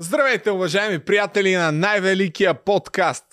Здравейте, уважаеми приятели на най-великия подкаст!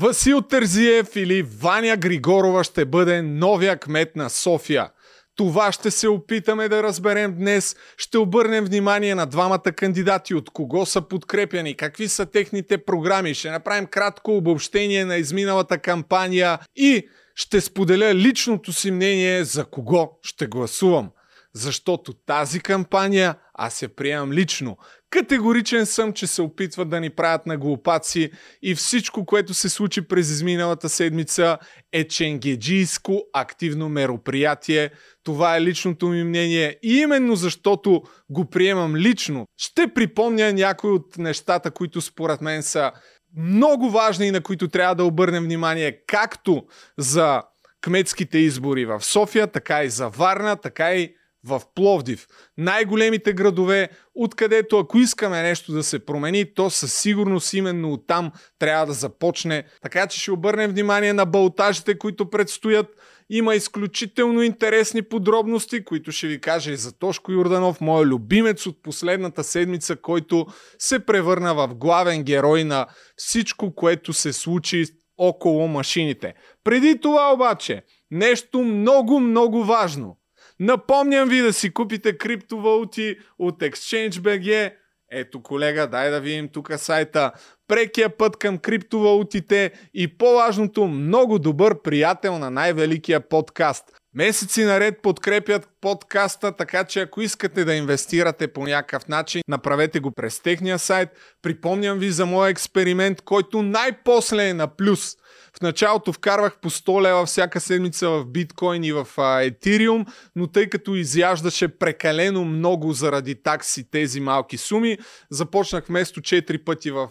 Васил Тързиев или Ваня Григорова ще бъде новия кмет на София. Това ще се опитаме да разберем днес. Ще обърнем внимание на двамата кандидати, от кого са подкрепяни, какви са техните програми. Ще направим кратко обобщение на изминалата кампания и ще споделя личното си мнение за кого ще гласувам. Защото тази кампания аз я приемам лично. Категоричен съм, че се опитват да ни правят на глупаци и всичко, което се случи през изминалата седмица е ченгеджийско активно мероприятие. Това е личното ми мнение и именно защото го приемам лично, ще припомня някои от нещата, които според мен са много важни и на които трябва да обърнем внимание, както за кметските избори в София, така и за Варна, така и в Пловдив. Най-големите градове, откъдето ако искаме нещо да се промени, то със сигурност именно оттам трябва да започне. Така че ще обърнем внимание на балтажите, които предстоят. Има изключително интересни подробности, които ще ви кажа и за Тошко Юрданов, моят любимец от последната седмица, който се превърна в главен герой на всичко, което се случи около машините. Преди това обаче, нещо много, много важно – Напомням ви да си купите криптовалути от ExchangeBG. Ето колега, дай да видим тук сайта. Прекия път към криптовалутите и по-важното, много добър приятел на най-великия подкаст. Месеци наред подкрепят подкаста, така че ако искате да инвестирате по някакъв начин, направете го през техния сайт. Припомням ви за моя експеримент, който най-после е на плюс – в началото вкарвах по 100 лева всяка седмица в биткоин и в Ethereum, но тъй като изяждаше прекалено много заради такси тези малки суми, започнах вместо 4 пъти в,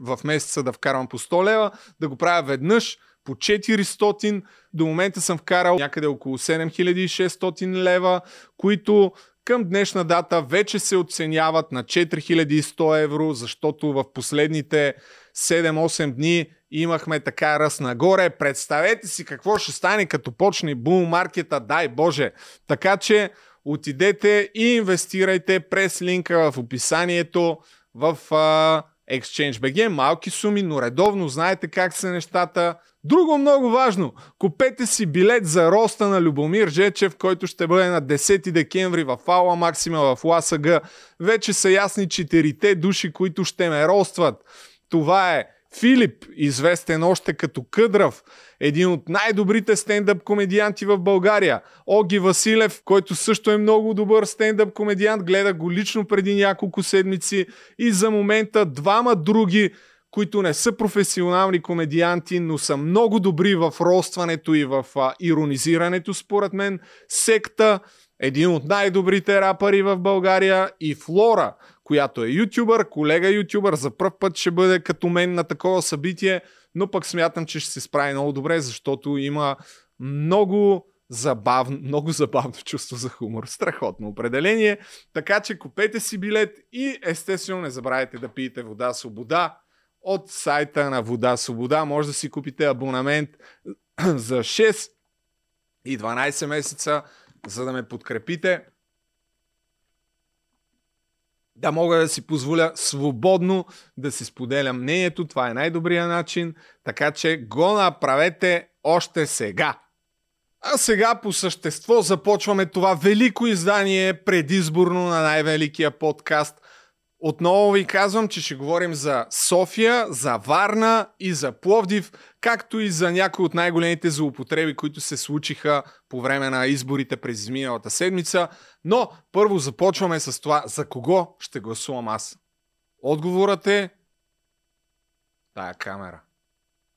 в месеца да вкарвам по 100 лева, да го правя веднъж по 400. До момента съм вкарал някъде около 7600 лева, които към днешна дата вече се оценяват на 4100 евро, защото в последните 7-8 дни имахме така ръст нагоре. Представете си какво ще стане като почне бум маркета, дай Боже. Така че отидете и инвестирайте през линка в описанието в uh, ExchangeBG. Малки суми, но редовно знаете как са нещата. Друго много важно. Купете си билет за роста на Любомир Жечев, който ще бъде на 10 декември в Аула Максима в ЛАСАГ. Вече са ясни четирите души, които ще ме ростват. Това е Филип, известен още като Къдрав, един от най-добрите стендъп комедианти в България. Оги Василев, който също е много добър стендъп комедиант, гледа го лично преди няколко седмици и за момента двама други, които не са професионални комедианти, но са много добри в ростването и в а, иронизирането, според мен. Секта, един от най-добрите рапъри в България и Флора, която е ютубър, колега ютубър, за първ път ще бъде като мен на такова събитие, но пък смятам, че ще се справи много добре, защото има много забавно, много забавно чувство за хумор. Страхотно определение. Така че купете си билет и естествено не забравяйте да пиете вода свобода от сайта на Вода Свобода. Може да си купите абонамент за 6 и 12 месеца, за да ме подкрепите да мога да си позволя свободно да си споделям мнението. Това е най-добрият начин, така че го направете още сега. А сега по същество започваме това велико издание предизборно на най-великия подкаст отново ви казвам, че ще говорим за София, за Варна и за Пловдив, както и за някои от най-големите злоупотреби, които се случиха по време на изборите през изминалата седмица. Но първо започваме с това за кого ще гласувам аз. Отговорът е тая камера.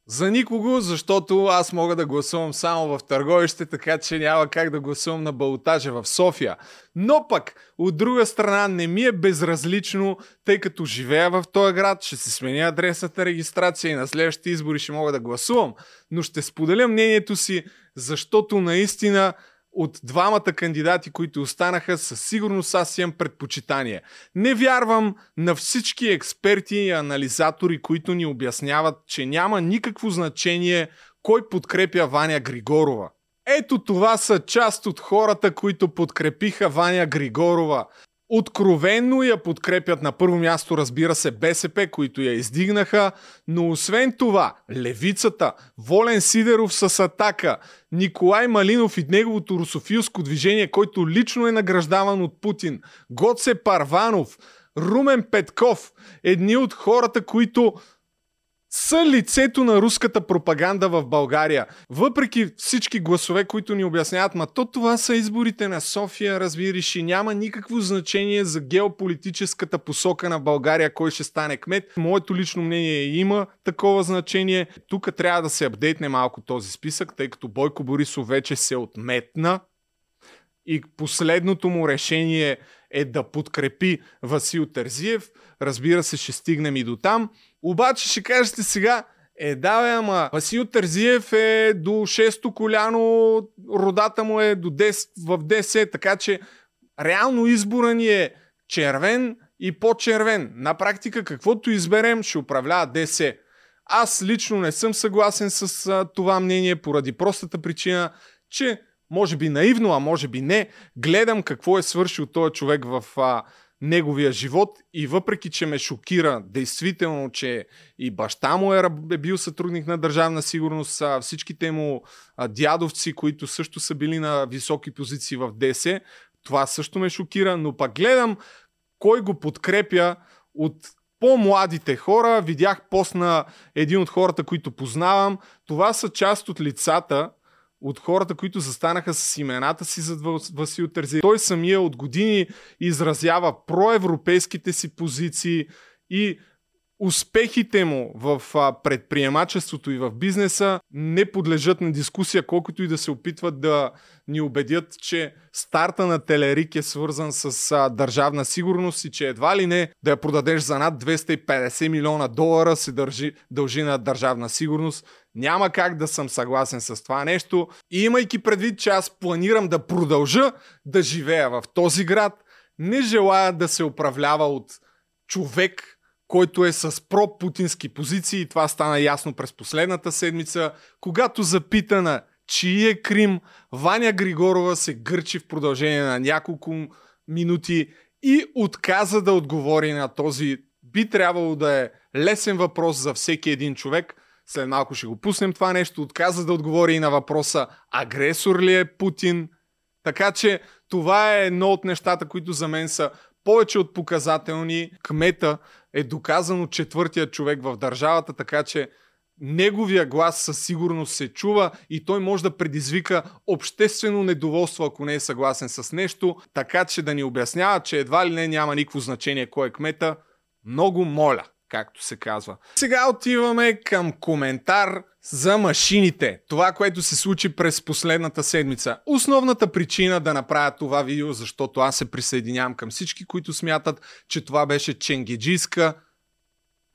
За никого, защото аз мога да гласувам само в търговище, така че няма как да гласувам на балотажа в София. Но пък, от друга страна, не ми е безразлично, тъй като живея в този град, ще се сменя адресната регистрация и на следващите избори ще мога да гласувам. Но ще споделя мнението си, защото наистина от двамата кандидати, които останаха, със сигурност аз имам предпочитание. Не вярвам на всички експерти и анализатори, които ни обясняват, че няма никакво значение кой подкрепя Ваня Григорова. Ето това са част от хората, които подкрепиха Ваня Григорова. Откровенно я подкрепят на първо място, разбира се, БСП, които я издигнаха, но освен това, левицата, Волен Сидеров с атака, Николай Малинов и неговото русофилско движение, който лично е награждаван от Путин, Гоце Парванов, Румен Петков, едни от хората, които са лицето на руската пропаганда в България. Въпреки всички гласове, които ни обясняват, ма то това са изборите на София, разбираш, и няма никакво значение за геополитическата посока на България, кой ще стане кмет. Моето лично мнение е, има такова значение. Тук трябва да се апдейтне малко този списък, тъй като Бойко Борисов вече се отметна и последното му решение е да подкрепи Васил Терзиев. Разбира се, ще стигнем и до там. Обаче ще кажете сега, е, да, бе, ама Васил Тързиев е до 6-то коляно, родата му е до 10, в 10, така че реално избора ни е червен и по-червен. На практика, каквото изберем, ще управлява ДС. Аз лично не съм съгласен с а, това мнение поради простата причина, че може би наивно, а може би не, гледам какво е свършил този човек в а, неговия живот и въпреки, че ме шокира действително, че и баща му е, е бил сътрудник на държавна сигурност, а всичките му а, дядовци, които също са били на високи позиции в ДС, това също ме шокира, но пък гледам кой го подкрепя от по-младите хора. Видях пост на един от хората, които познавам. Това са част от лицата, от хората, които застанаха с имената си зад Васил Терзиев. Той самия от години изразява проевропейските си позиции и успехите му в предприемачеството и в бизнеса не подлежат на дискусия, колкото и да се опитват да ни убедят, че старта на Телерик е свързан с държавна сигурност и че едва ли не да я продадеш за над 250 милиона долара се държи, дължи на държавна сигурност. Няма как да съм съгласен с това нещо. И имайки предвид, че аз планирам да продължа да живея в този град, не желая да се управлява от човек, който е с про-путински позиции. И това стана ясно през последната седмица, когато запитана чий е Крим, Ваня Григорова се гърчи в продължение на няколко минути и отказа да отговори на този би трябвало да е лесен въпрос за всеки един човек. След малко ще го пуснем това нещо. Отказа да отговори и на въпроса агресор ли е Путин. Така че това е едно от нещата, които за мен са повече от показателни. Кмета е доказано четвъртия човек в държавата, така че неговия глас със сигурност се чува и той може да предизвика обществено недоволство, ако не е съгласен с нещо, така че да ни обяснява, че едва ли не няма никакво значение кой е кмета. Много моля както се казва. Сега отиваме към коментар за машините. Това, което се случи през последната седмица. Основната причина да направя това видео, защото аз се присъединявам към всички, които смятат, че това беше ченгеджийска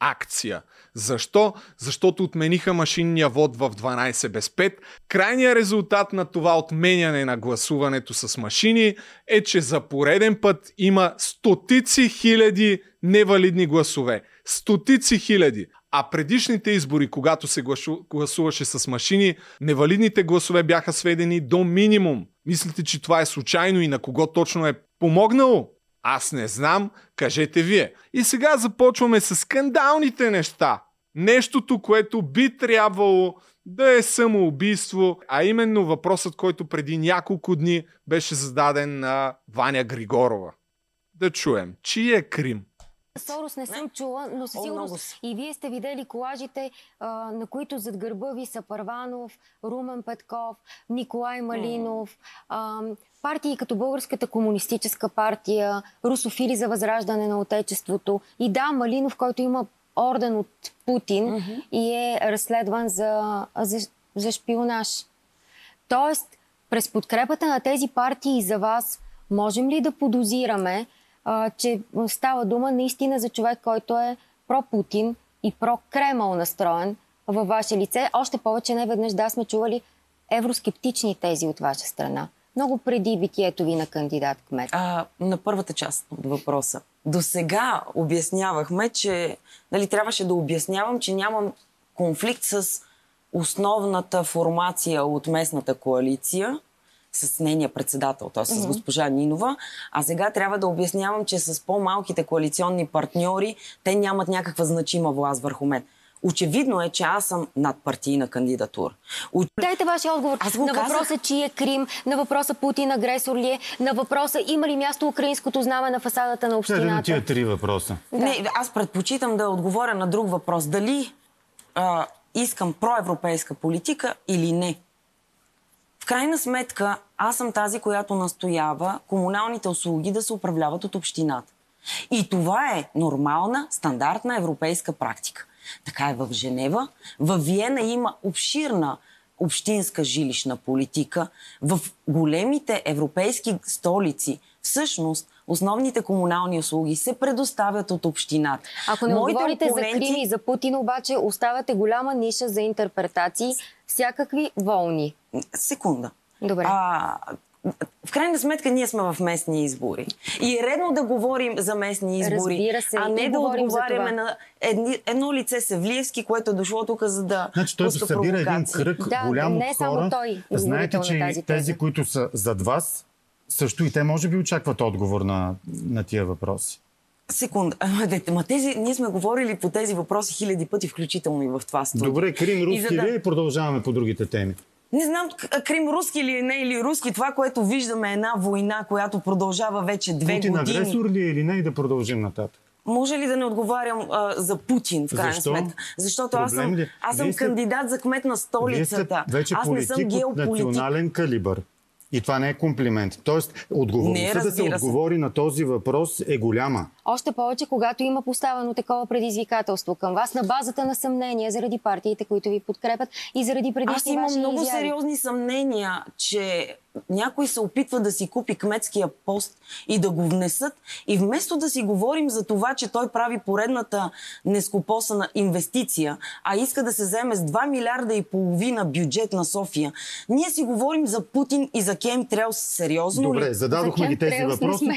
акция. Защо? Защото отмениха машинния вод в 12 без 5. Крайният резултат на това отменяне на гласуването с машини е, че за пореден път има стотици хиляди невалидни гласове. Стотици хиляди. А предишните избори, когато се гласуваше с машини, невалидните гласове бяха сведени до минимум. Мислите, че това е случайно и на кого точно е помогнало? Аз не знам, кажете вие. И сега започваме с скандалните неща. Нещото, което би трябвало да е самоубийство, а именно въпросът, който преди няколко дни беше зададен на Ваня Григорова. Да чуем, чий е Крим? Сорос не съм чула, но със сигурност и вие сте видели колажите, а, на които зад гърба ви са Парванов, Румен Петков, Николай Малинов, а, партии като Българската комунистическа партия, Русофили за възраждане на Отечеството и да, Малинов, който има орден от Путин mm-hmm. и е разследван за, за, за шпионаж. Тоест, през подкрепата на тези партии за вас, можем ли да подозираме, а, че става дума наистина за човек, който е про-Путин и про-Кремъл настроен във ваше лице. Още повече не веднъж да сме чували евроскептични тези от ваша страна. Много преди битието ви на кандидат кмет. А, на първата част от въпроса. До сега обяснявахме, че нали, трябваше да обяснявам, че нямам конфликт с основната формация от местната коалиция, с нейния председател, т.е. с госпожа Нинова, а сега трябва да обяснявам, че с по-малките коалиционни партньори те нямат някаква значима власт върху мен. Очевидно е, че аз съм надпартийна кандидатура. Оч... Дайте вашия отговор Аз на казах. въпроса, чи е Крим, на въпроса Путин агресор ли е, на въпроса има ли място украинското знаме на фасадата на Ще да общината. тия три въпроса. Не, аз предпочитам да отговоря на друг въпрос. Дали а, искам проевропейска политика или не. Крайна сметка, аз съм тази, която настоява комуналните услуги да се управляват от общината. И това е нормална, стандартна европейска практика. Така е в Женева. В Виена има обширна общинска жилищна политика. В големите европейски столици всъщност основните комунални услуги се предоставят от общината. Ако не Моите говорите за опоненти- Крим и за Путин, обаче оставяте голяма ниша за интерпретации, всякакви волни. Секунда. Добре. А, в крайна сметка ние сме в местни избори. И е редно да говорим за местни избори, Разбира се, а не да за отговаряме на едни, едно лице Севлиевски, което е дошло тук за да Значи той пуска събира един кръг Да, голям не от само хора. той, Знаете, говорител че тези, теза. които са зад вас, също и те може би очакват отговор на, на тия въпроси. Секунда. Ма тези, ние сме говорили по тези въпроси хиляди пъти, включително и в това студио. Добре, Крим И руски да- ли е и продължаваме по другите теми? Не знам Крим руски или не, или руски. Това, което виждаме е една война, която продължава вече две Путин години. агресор ли е или не и да продължим нататък? Може ли да не отговарям а, за Путин, в крайна Защо? сметка? Защото аз съм, ли? аз съм сте- кандидат за кмет на Вие сте столицата. вече аз не съм геополитик. национален калибър. И това не е комплимент. Тоест, отговорността да се се. отговори на този въпрос е голяма. Още повече, когато има поставено такова предизвикателство към вас на базата на съмнения заради партиите, които ви подкрепят и заради предишни Аз имам ваши много изяви. сериозни съмнения, че някой се опитва да си купи кметския пост и да го внесат. И вместо да си говорим за това, че той прави поредната нескопосана инвестиция, а иска да се вземе с 2 милиарда и половина бюджет на София, ние си говорим за Путин и за Кем Треус сериозно Добре, ли? зададохме За ги тези въпроси.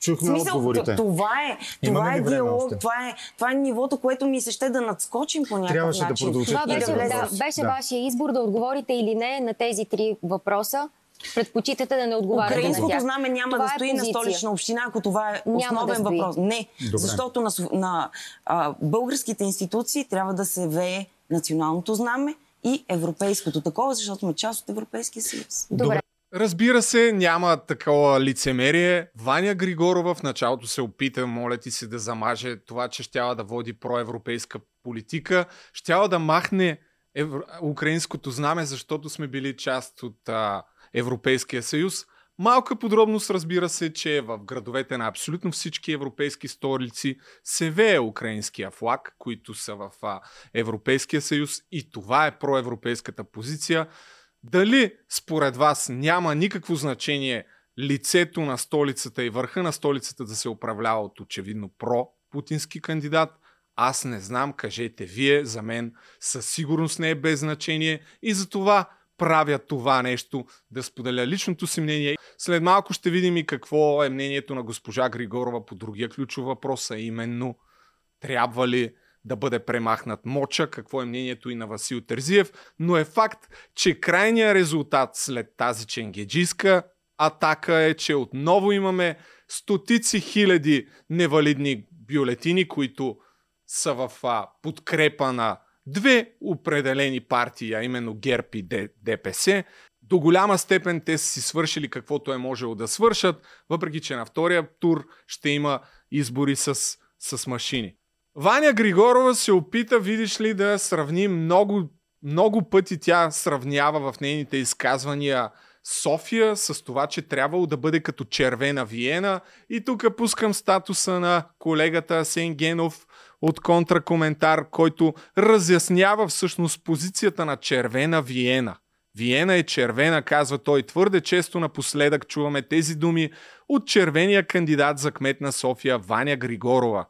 Чухме смисъл, отговорите. това е, това е диалог, още? това е, това е нивото, което ми се ще да надскочим по някакъв Трябваше да начин. продължите Това беше, да да, беше Да. вашия избор да отговорите или не на тези три въпроса. Предпочитате да не отговаряте на Украинското тях. знаме няма Това да е стои на позиция. столична община, ако това е основен да стои. въпрос. Не, Добре. защото на, на а, българските институции трябва да се вее националното знаме и европейското такова, защото сме част от Европейския съюз. Добре. Разбира се, няма такова лицемерие. Ваня Григорова в началото се опита, моля ти се, да замаже това, че щяла да води проевропейска политика. Щяла да махне евро... украинското знаме, защото сме били част от а, Европейския съюз. Малка подробност разбира се, че в градовете на абсолютно всички европейски столици се вее украинския флаг, които са в Европейския съюз и това е проевропейската позиция. Дали според вас няма никакво значение лицето на столицата и върха на столицата да се управлява от очевидно про-путински кандидат? Аз не знам, кажете вие, за мен със сигурност не е без значение и за това правя това нещо, да споделя личното си мнение. След малко ще видим и какво е мнението на госпожа Григорова по другия ключов въпрос, а именно трябва ли да бъде премахнат Моча, какво е мнението и на Васил Терзиев, но е факт, че крайният резултат след тази ченгеджийска атака е, че отново имаме стотици хиляди невалидни бюлетини, които са в подкрепа на две определени партии, а именно ГЕРБ и ДПС. До голяма степен те са си свършили каквото е можело да свършат, въпреки че на втория тур ще има избори с, с машини. Ваня Григорова се опита, видиш ли, да сравни много, много пъти тя сравнява в нейните изказвания София с това, че трябвало да бъде като червена Виена. И тук пускам статуса на колегата Асен Генов от контракоментар, който разяснява всъщност позицията на червена Виена. Виена е червена, казва той. Твърде често напоследък чуваме тези думи от червения кандидат за кмет на София Ваня Григорова.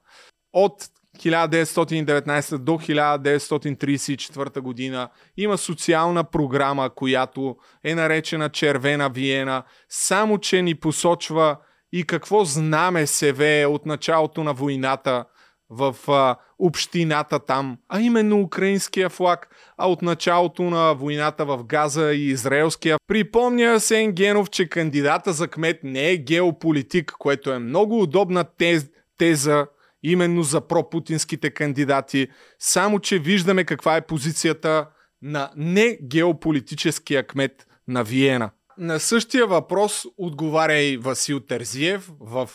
От 1919 до 1934 година има социална програма, която е наречена Червена Виена, само че ни посочва и какво знаме се вее от началото на войната в а, общината там, а именно украинския флаг, а от началото на войната в Газа и израелския. Припомня Сен Генов, че кандидата за кмет не е геополитик, което е много удобна тез, теза именно за пропутинските кандидати, само че виждаме каква е позицията на не геополитическия кмет на Виена. На същия въпрос отговаря и Васил Терзиев в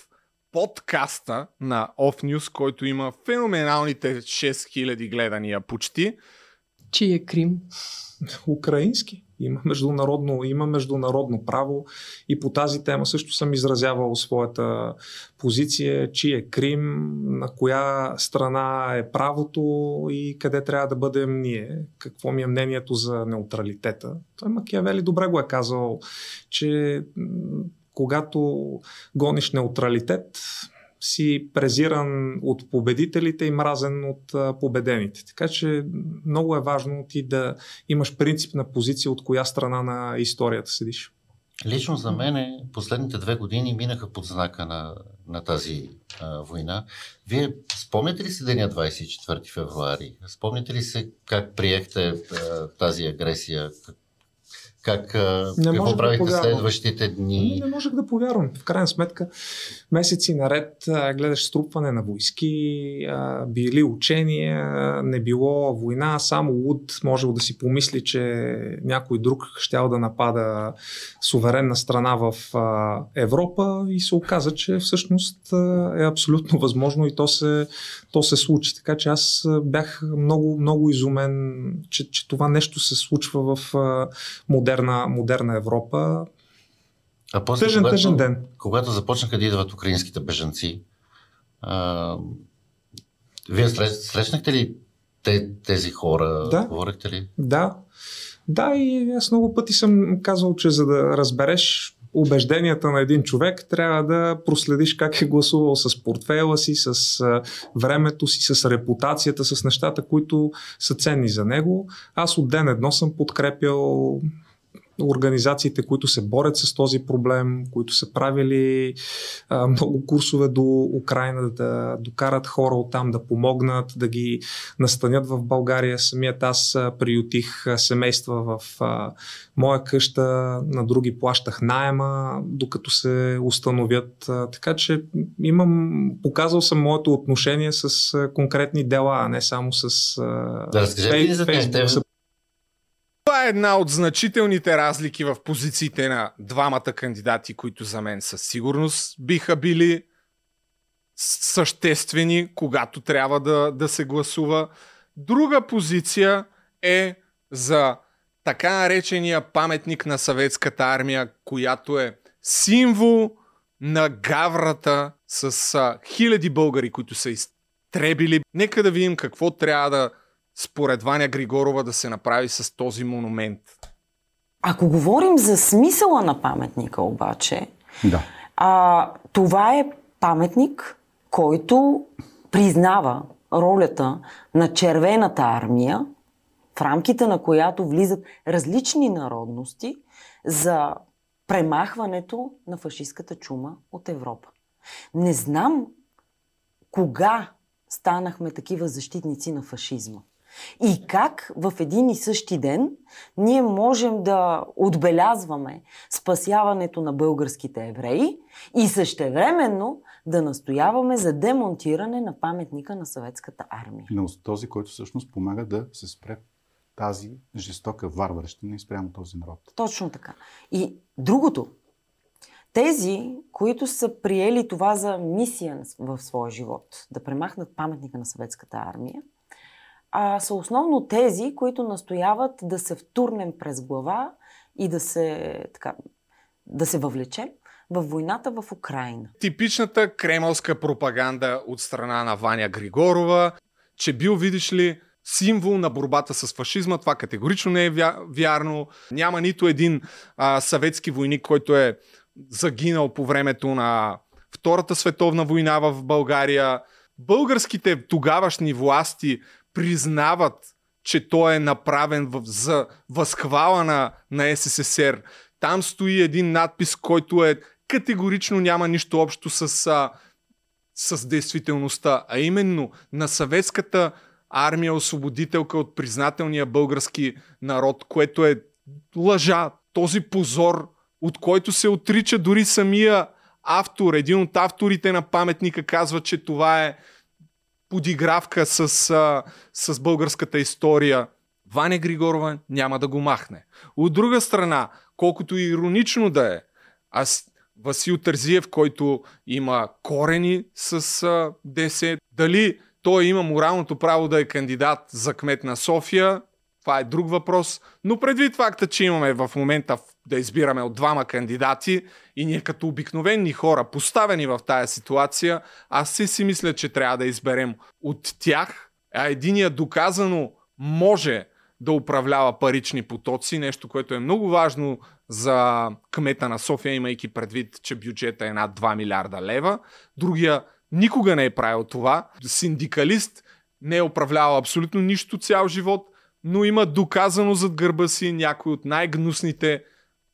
подкаста на Off News, който има феноменалните 6000 гледания почти. Чи е Крим? Украински. Има международно, има международно право и по тази тема също съм изразявал своята позиция, чи е Крим, на коя страна е правото и къде трябва да бъдем ние. Какво ми е мнението за неутралитета. Той Макиавели добре го е казал, че когато гониш неутралитет, си презиран от победителите и мразен от победените. Така че много е важно ти да имаш принципна позиция от коя страна на историята седиш. Лично за мен последните две години минаха под знака на, на тази а, война. Вие спомняте ли си деня 24 февруари? Спомняте ли се как приехте а, тази агресия? Как, не какво правихте да следващите дни? Не, не можех да повярвам. В крайна сметка, месеци наред гледаш струпване на войски, били учения, не било война, само луд можел да си помисли, че някой друг щял да напада суверенна страна в Европа и се оказа, че всъщност е абсолютно възможно и то се, то се случи. Така че аз бях много, много изумен, че, че това нещо се случва в модерна модерна, модерна Европа. А после, тъжен, когато, тъжен ден. Когато започнаха да идват украинските бежанци, а, вие срещнахте ли те, тези хора? Да. Говорихте ли? Да. Да, и аз много пъти съм казал, че за да разбереш убежденията на един човек, трябва да проследиш как е гласувал с портфела си, с времето си, с репутацията, с нещата, които са ценни за него. Аз от ден едно съм подкрепял организациите, които се борят с този проблем, които са правили а, много курсове до Украина, да докарат хора от там да помогнат, да ги настанят в България. Самият аз приютих семейства в а, моя къща, на други плащах найема, докато се установят. А, така че имам, показал съм моето отношение с конкретни дела, а не само с а, да, фей, за фейсбук, това е една от значителните разлики в позициите на двамата кандидати, които за мен със сигурност биха били съществени, когато трябва да, да се гласува. Друга позиция е за така наречения паметник на съветската армия, която е символ на гаврата с хиляди българи, които са изтребили. Нека да видим какво трябва да според Ваня Григорова да се направи с този монумент? Ако говорим за смисъла на паметника обаче, да. а, това е паметник, който признава ролята на червената армия, в рамките на която влизат различни народности за премахването на фашистската чума от Европа. Не знам кога станахме такива защитници на фашизма. И как в един и същи ден ние можем да отбелязваме спасяването на българските евреи и същевременно да настояваме за демонтиране на паметника на съветската армия. Но този, който всъщност помага да се спре тази жестока варварщина и спрямо този народ. Точно така. И другото, тези, които са приели това за мисия в своя живот, да премахнат паметника на съветската армия, а, са основно тези, които настояват да се втурнем през глава и да се, така, да се въвлечем в войната в Украина. Типичната кремълска пропаганда от страна на Ваня Григорова, че бил, видиш ли, символ на борбата с фашизма. Това категорично не е вярно. Няма нито един а, съветски войник, който е загинал по времето на Втората световна война в България. Българските тогавашни власти признават, че той е направен в, за възхвала на, на СССР. Там стои един надпис, който е категорично няма нищо общо с а, с действителността, а именно на съветската армия освободителка от признателния български народ, което е лъжа, този позор, от който се отрича дори самия автор. Един от авторите на паметника казва, че това е подигравка с, а, с българската история. Ваня Григорова няма да го махне. От друга страна, колкото и иронично да е, аз Васил Тързиев, който има корени с а, ДС, дали той има моралното право да е кандидат за кмет на София, това е друг въпрос. Но предвид факта, че имаме в момента да избираме от двама кандидати и ние като обикновени хора, поставени в тая ситуация, аз си си мисля, че трябва да изберем от тях, а единия доказано може да управлява парични потоци, нещо, което е много важно за кмета на София, имайки предвид, че бюджета е над 2 милиарда лева. Другия никога не е правил това. Синдикалист не е управлявал абсолютно нищо цял живот, но има доказано зад гърба си някой от най-гнусните,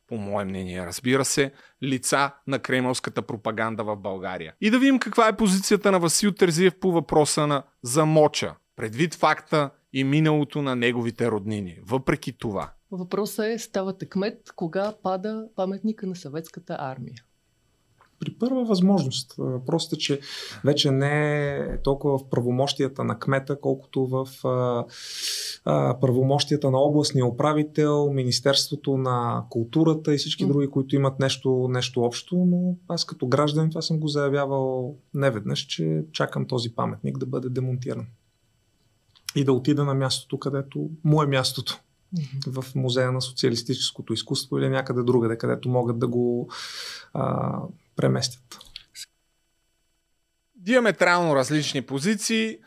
по мое мнение, разбира се, лица на кремълската пропаганда в България. И да видим каква е позицията на Васил Терзиев по въпроса на замоча, предвид факта и миналото на неговите роднини. Въпреки това. Въпросът е, ставате кмет, кога пада паметника на съветската армия? При първа възможност. Просто, че вече не е толкова в правомощията на кмета, колкото в а, а, правомощията на областния управител, Министерството на културата и всички други, които имат нещо, нещо общо, но аз като граждан това съм го заявявал неведнъж, че чакам този паметник да бъде демонтиран. И да отида на мястото, където му е мястото в музея на социалистическото изкуство или някъде другаде, където могат да го а, преместят. Диаметрално различни позиции,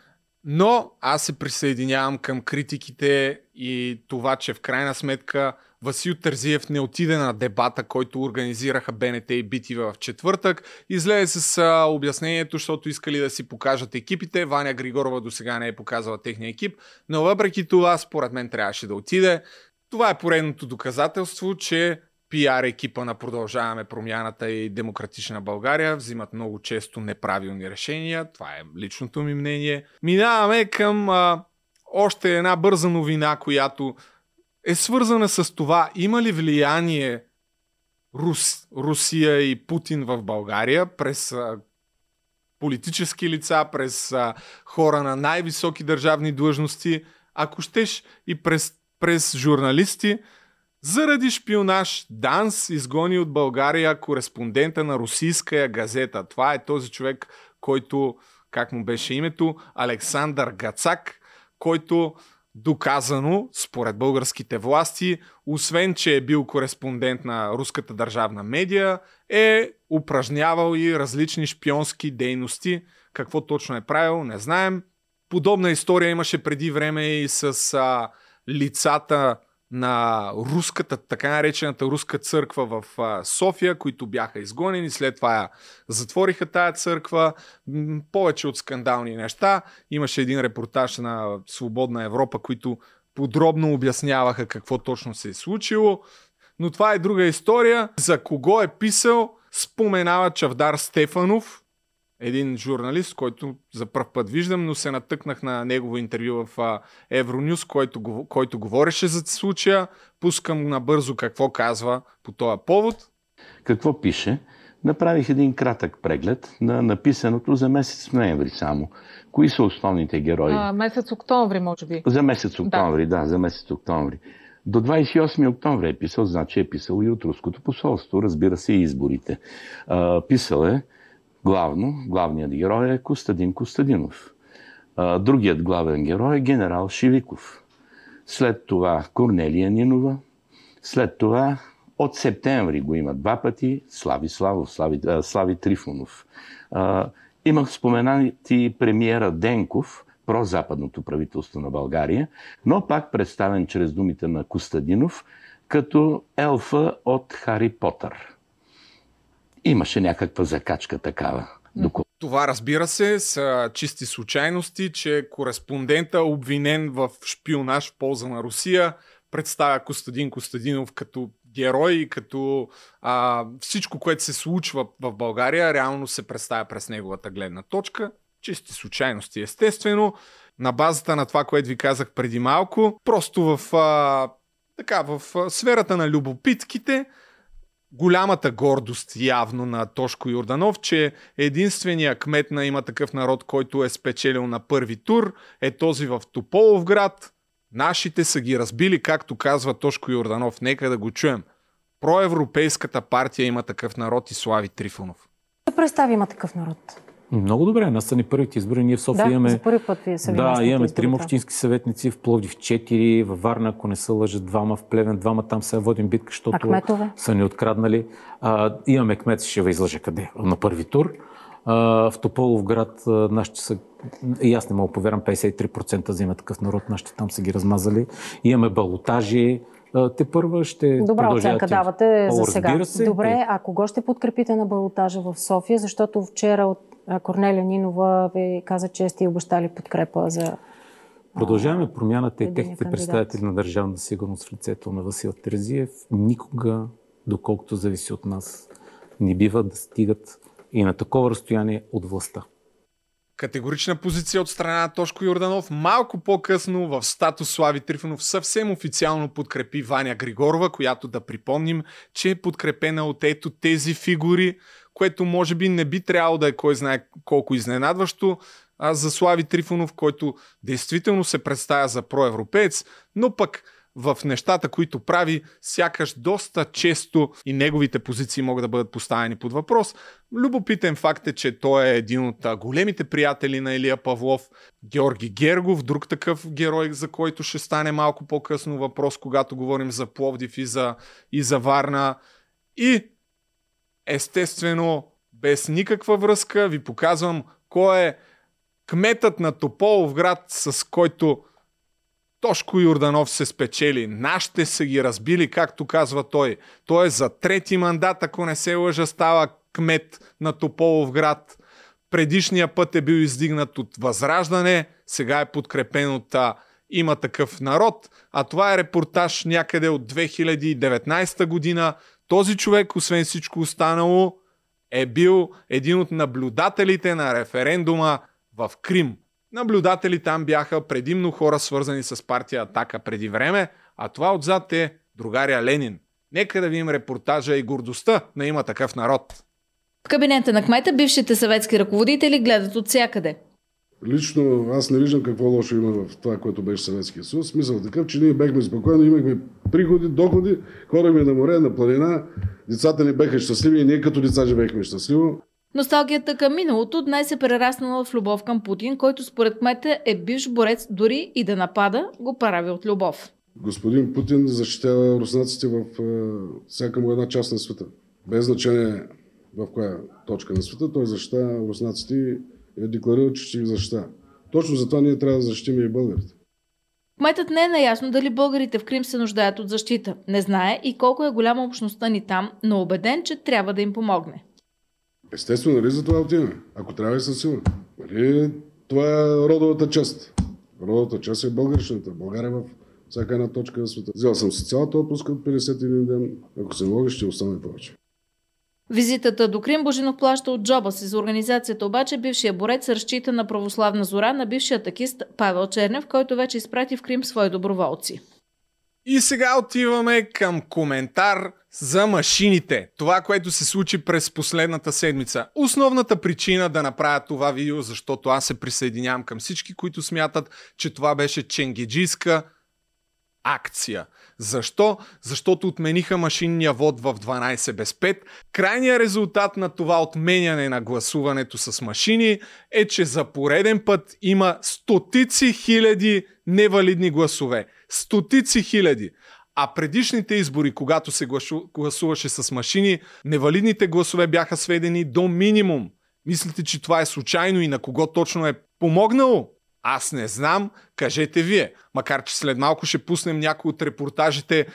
но аз се присъединявам към критиките и това, че в крайна сметка Васил Тързиев не отиде на дебата, който организираха БНТ и BTV в четвъртък. Излезе с а, обяснението, защото искали да си покажат екипите. Ваня Григорова до сега не е показала техния екип, но въпреки това, според мен трябваше да отиде. Това е поредното доказателство, че пиар екипа на Продължаваме промяната и Демократична България взимат много често неправилни решения. Това е личното ми мнение. Минаваме към а, още една бърза новина, която е свързана с това има ли влияние Рус, Русия и Путин в България през а, политически лица, през а, хора на най-високи държавни длъжности, ако щеш и през, през журналисти. Заради шпионаж Данс изгони от България кореспондента на русийская газета. Това е този човек, който, как му беше името, Александър Гацак, който доказано, според българските власти, освен че е бил кореспондент на руската държавна медия, е упражнявал и различни шпионски дейности. Какво точно е правил, не знаем. Подобна история имаше преди време и с а, лицата на руската, така наречената руска църква в София, които бяха изгонени. След това затвориха тая църква. Повече от скандални неща. Имаше един репортаж на Свободна Европа, които подробно обясняваха какво точно се е случило. Но това е друга история. За кого е писал, споменава Чавдар Стефанов, един журналист, който за първ път виждам, но се натъкнах на негово интервю в Евронюс, който, който говореше за случая. Пускам набързо какво казва по този повод. Какво пише? Направих един кратък преглед на написаното за месец ноември само. Кои са основните герои? А, месец октомври, може би. За месец октомври, да, да за месец октомври. До 28 октомври е писал, значи е писал и от руското посолство, разбира се и изборите. А, писал е Главно, главният герой е Костадин Костадинов. Другият главен герой е генерал Шивиков. След това Корнелия Нинова. След това от септември го има два пъти Слави Славов, Слави, Слави Трифонов. Имах споменати премиера Денков, прозападното правителство на България, но пак представен чрез думите на Костадинов като елфа от Хари Потър имаше някаква закачка такава. Това, разбира се, са чисти случайности, че кореспондента, обвинен в шпионаж в полза на Русия, представя Костадин Костадинов като герой и като а, всичко, което се случва в България, реално се представя през неговата гледна точка. Чисти случайности, естествено. На базата на това, което ви казах преди малко, просто в, а, така, в сферата на любопитките, голямата гордост явно на Тошко Йорданов, че единствения кмет на има такъв народ, който е спечелил на първи тур, е този в Тополовград. Нашите са ги разбили, както казва Тошко Йорданов. Нека да го чуем. Проевропейската партия има такъв народ и Слави Трифонов. Да представи има такъв народ. Много добре. Нас са ни първите избори. Ние в София да, имаме... за първи път вие се Да, имаме трима общински съветници, в Пловдив 4, във Варна, ако не се лъжат, двама в Плевен, двама там се водим битка, защото са ни откраднали. А, имаме кмет, ще ви излъжа къде, на първи тур. А, в Тополов град нашите са, и аз не мога повярвам, 53% за има такъв народ, нашите там са ги размазали. Имаме балотажи, те първа ще Добра оценка давате за сега. Се. Добре, а кого ще подкрепите на балотажа в София? Защото вчера от Корнелия Нинова ви каза, че сте обещали подкрепа за Продължаваме промяната и техните представители на държавна сигурност в лицето на Васил Терзиев никога, доколкото зависи от нас, не бива да стигат и на такова разстояние от властта. Категорична позиция от страна на Тошко Йорданов. Малко по-късно в статус Слави Трифонов съвсем официално подкрепи Ваня Григорова, която да припомним, че е подкрепена от ето тези фигури, което може би не би трябвало да е кой знае колко изненадващо а за Слави Трифонов, който действително се представя за проевропеец, но пък в нещата, които прави, сякаш доста често и неговите позиции могат да бъдат поставени под въпрос. Любопитен факт е, че той е един от големите приятели на Илия Павлов, Георги Гергов, друг такъв герой, за който ще стане малко по-късно въпрос, когато говорим за Пловдив и за, и за Варна. И естествено, без никаква връзка, ви показвам кой е кметът на Тополов град, с който Тошко Юрданов се спечели. Нашите са ги разбили, както казва той. Той е за трети мандат, ако не се лъжа, става кмет на Тополов град. Предишния път е бил издигнат от Възраждане, сега е подкрепен от а, Има такъв народ, а това е репортаж някъде от 2019 година. Този човек, освен всичко останало, е бил един от наблюдателите на референдума в Крим. Наблюдатели там бяха предимно хора свързани с партия Атака преди време, а това отзад е другаря Ленин. Нека да видим репортажа и гордостта на има такъв народ. В кабинета на кмета бившите съветски ръководители гледат от всякъде. Лично аз не виждам какво лошо има в това, което беше Съветския съюз. Смисъл такъв, че ние бехме спокойно, имахме приходи, доходи, ходихме на море, на планина, децата ни беха щастливи и ние като деца живеехме щастливо. Носталгията към миналото днес е прераснала в любов към Путин, който според кмета е бивш борец, дори и да напада, го прави от любов. Господин Путин защитава руснаците в всяка му една част на света. Без значение в коя точка на света, той защитава руснаците и е декларирал, че ще ги защитава. Точно затова ние трябва да защитим и българите. Кметът не е наясно дали българите в Крим се нуждаят от защита. Не знае и колко е голяма общността ни там, но убеден, че трябва да им помогне. Естествено, нали за това отиваме? Ако трябва и със сила. Нали, това е родовата част. Родовата част е българщината. България в всяка една точка на света. Взел съм си цялата отпуска от 51 ден. Ако се мога, ще остане повече. Визитата до Крим Божинов плаща от джоба си. За организацията обаче бившия борец разчита на православна зора на бившия такист Павел Чернев, който вече изпрати в Крим свои доброволци. И сега отиваме към коментар за машините. Това, което се случи през последната седмица. Основната причина да направя това видео, защото аз се присъединявам към всички, които смятат, че това беше ченгеджийска акция. Защо? Защото отмениха машинния вод в 12 без 5. Крайният резултат на това отменяне на гласуването с машини е, че за пореден път има стотици хиляди невалидни гласове. Стотици хиляди. А предишните избори, когато се гласуваше с машини, невалидните гласове бяха сведени до минимум. Мислите, че това е случайно и на кого точно е помогнало? Аз не знам, кажете вие. Макар, че след малко ще пуснем някои от репортажите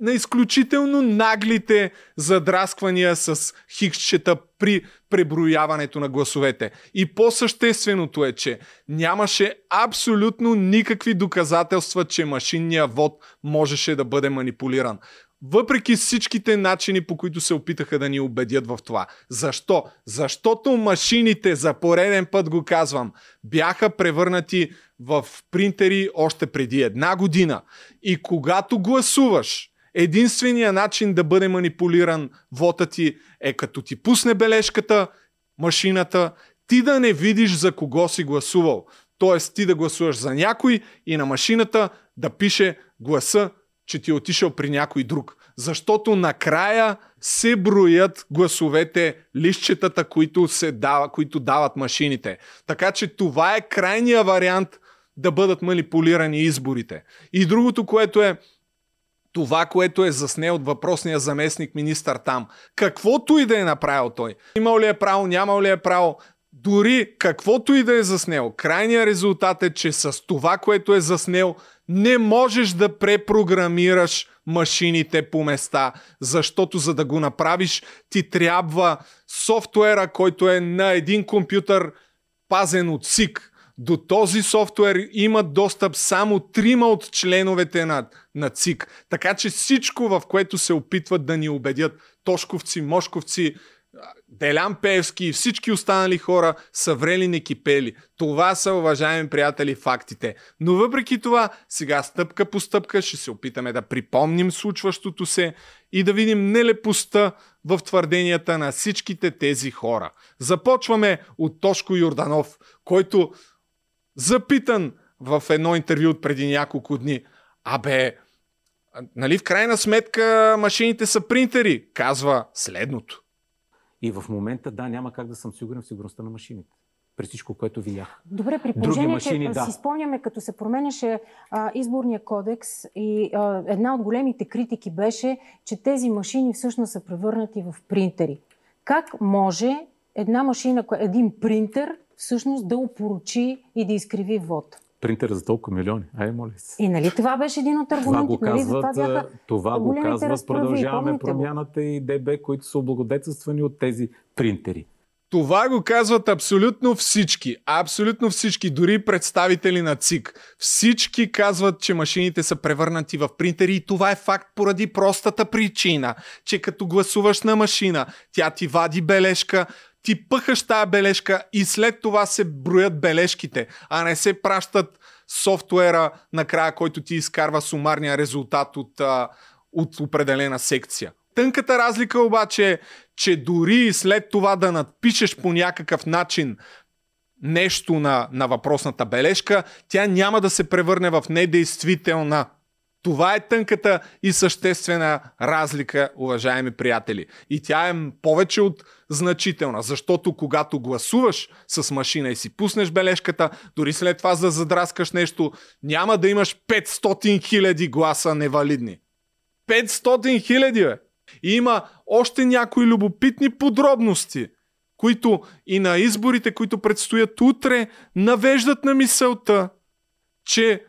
на изключително наглите задрасквания с хиксчета при преброяването на гласовете. И по-същественото е, че нямаше абсолютно никакви доказателства, че машинния вод можеше да бъде манипулиран. Въпреки всичките начини, по които се опитаха да ни убедят в това. Защо? Защото машините, за пореден път го казвам, бяха превърнати в принтери още преди една година. И когато гласуваш, единствения начин да бъде манипулиран вота ти е като ти пусне бележката, машината, ти да не видиш за кого си гласувал. Тоест ти да гласуваш за някой и на машината да пише гласа, че ти е отишъл при някой друг. Защото накрая се броят гласовете, лищчетата, които, се дава, които дават машините. Така че това е крайния вариант да бъдат манипулирани изборите. И другото, което е това, което е заснел от въпросния заместник министър там. Каквото и да е направил той. Имал ли е право, нямал ли е право, дори каквото и да е заснел, крайният резултат е, че с това, което е заснел, не можеш да препрограмираш машините по места, защото за да го направиш, ти трябва софтуера, който е на един компютър пазен от СИК. До този софтуер имат достъп само трима от членовете на, на ЦИК. Така че всичко, в което се опитват да ни убедят Тошковци, Мошковци, Делян Певски и всички останали хора са врели не кипели. Това са, уважаеми приятели, фактите. Но въпреки това, сега стъпка по стъпка ще се опитаме да припомним случващото се и да видим нелепостта в твърденията на всичките тези хора. Започваме от Тошко Йорданов, който запитан в едно интервю от преди няколко дни. Абе, нали в крайна сметка машините са принтери, казва следното. И в момента, да, няма как да съм сигурен в сигурността на машините. При всичко, което видях. Добре, при положение, машини, че да. си спомняме, като се променяше а, изборния кодекс и а, една от големите критики беше, че тези машини всъщност са превърнати в принтери. Как може една машина, един принтер, всъщност да опоручи и да изкриви вод? Принтера за толкова милиони. Ай, моля се. И нали това беше един от аргументите? Това го казват, нали? това, това го казват продължаваме промяната и ДБ, които са облагодетелствани от тези принтери. Това го казват абсолютно всички. Абсолютно всички, дори представители на ЦИК. Всички казват, че машините са превърнати в принтери и това е факт поради простата причина, че като гласуваш на машина, тя ти вади бележка, ти пъхаш тази бележка и след това се броят бележките, а не се пращат софтуера накрая, който ти изкарва сумарния резултат от, от определена секция. Тънката разлика обаче е, че дори след това да надпишеш по някакъв начин нещо на, на въпросната бележка, тя няма да се превърне в недействителна. Това е тънката и съществена разлика, уважаеми приятели. И тя е повече от значителна, защото когато гласуваш с машина и си пуснеш бележката, дори след това да задраскаш нещо, няма да имаш 500 хиляди гласа невалидни. 500 хиляди, бе! И има още някои любопитни подробности, които и на изборите, които предстоят утре, навеждат на мисълта, че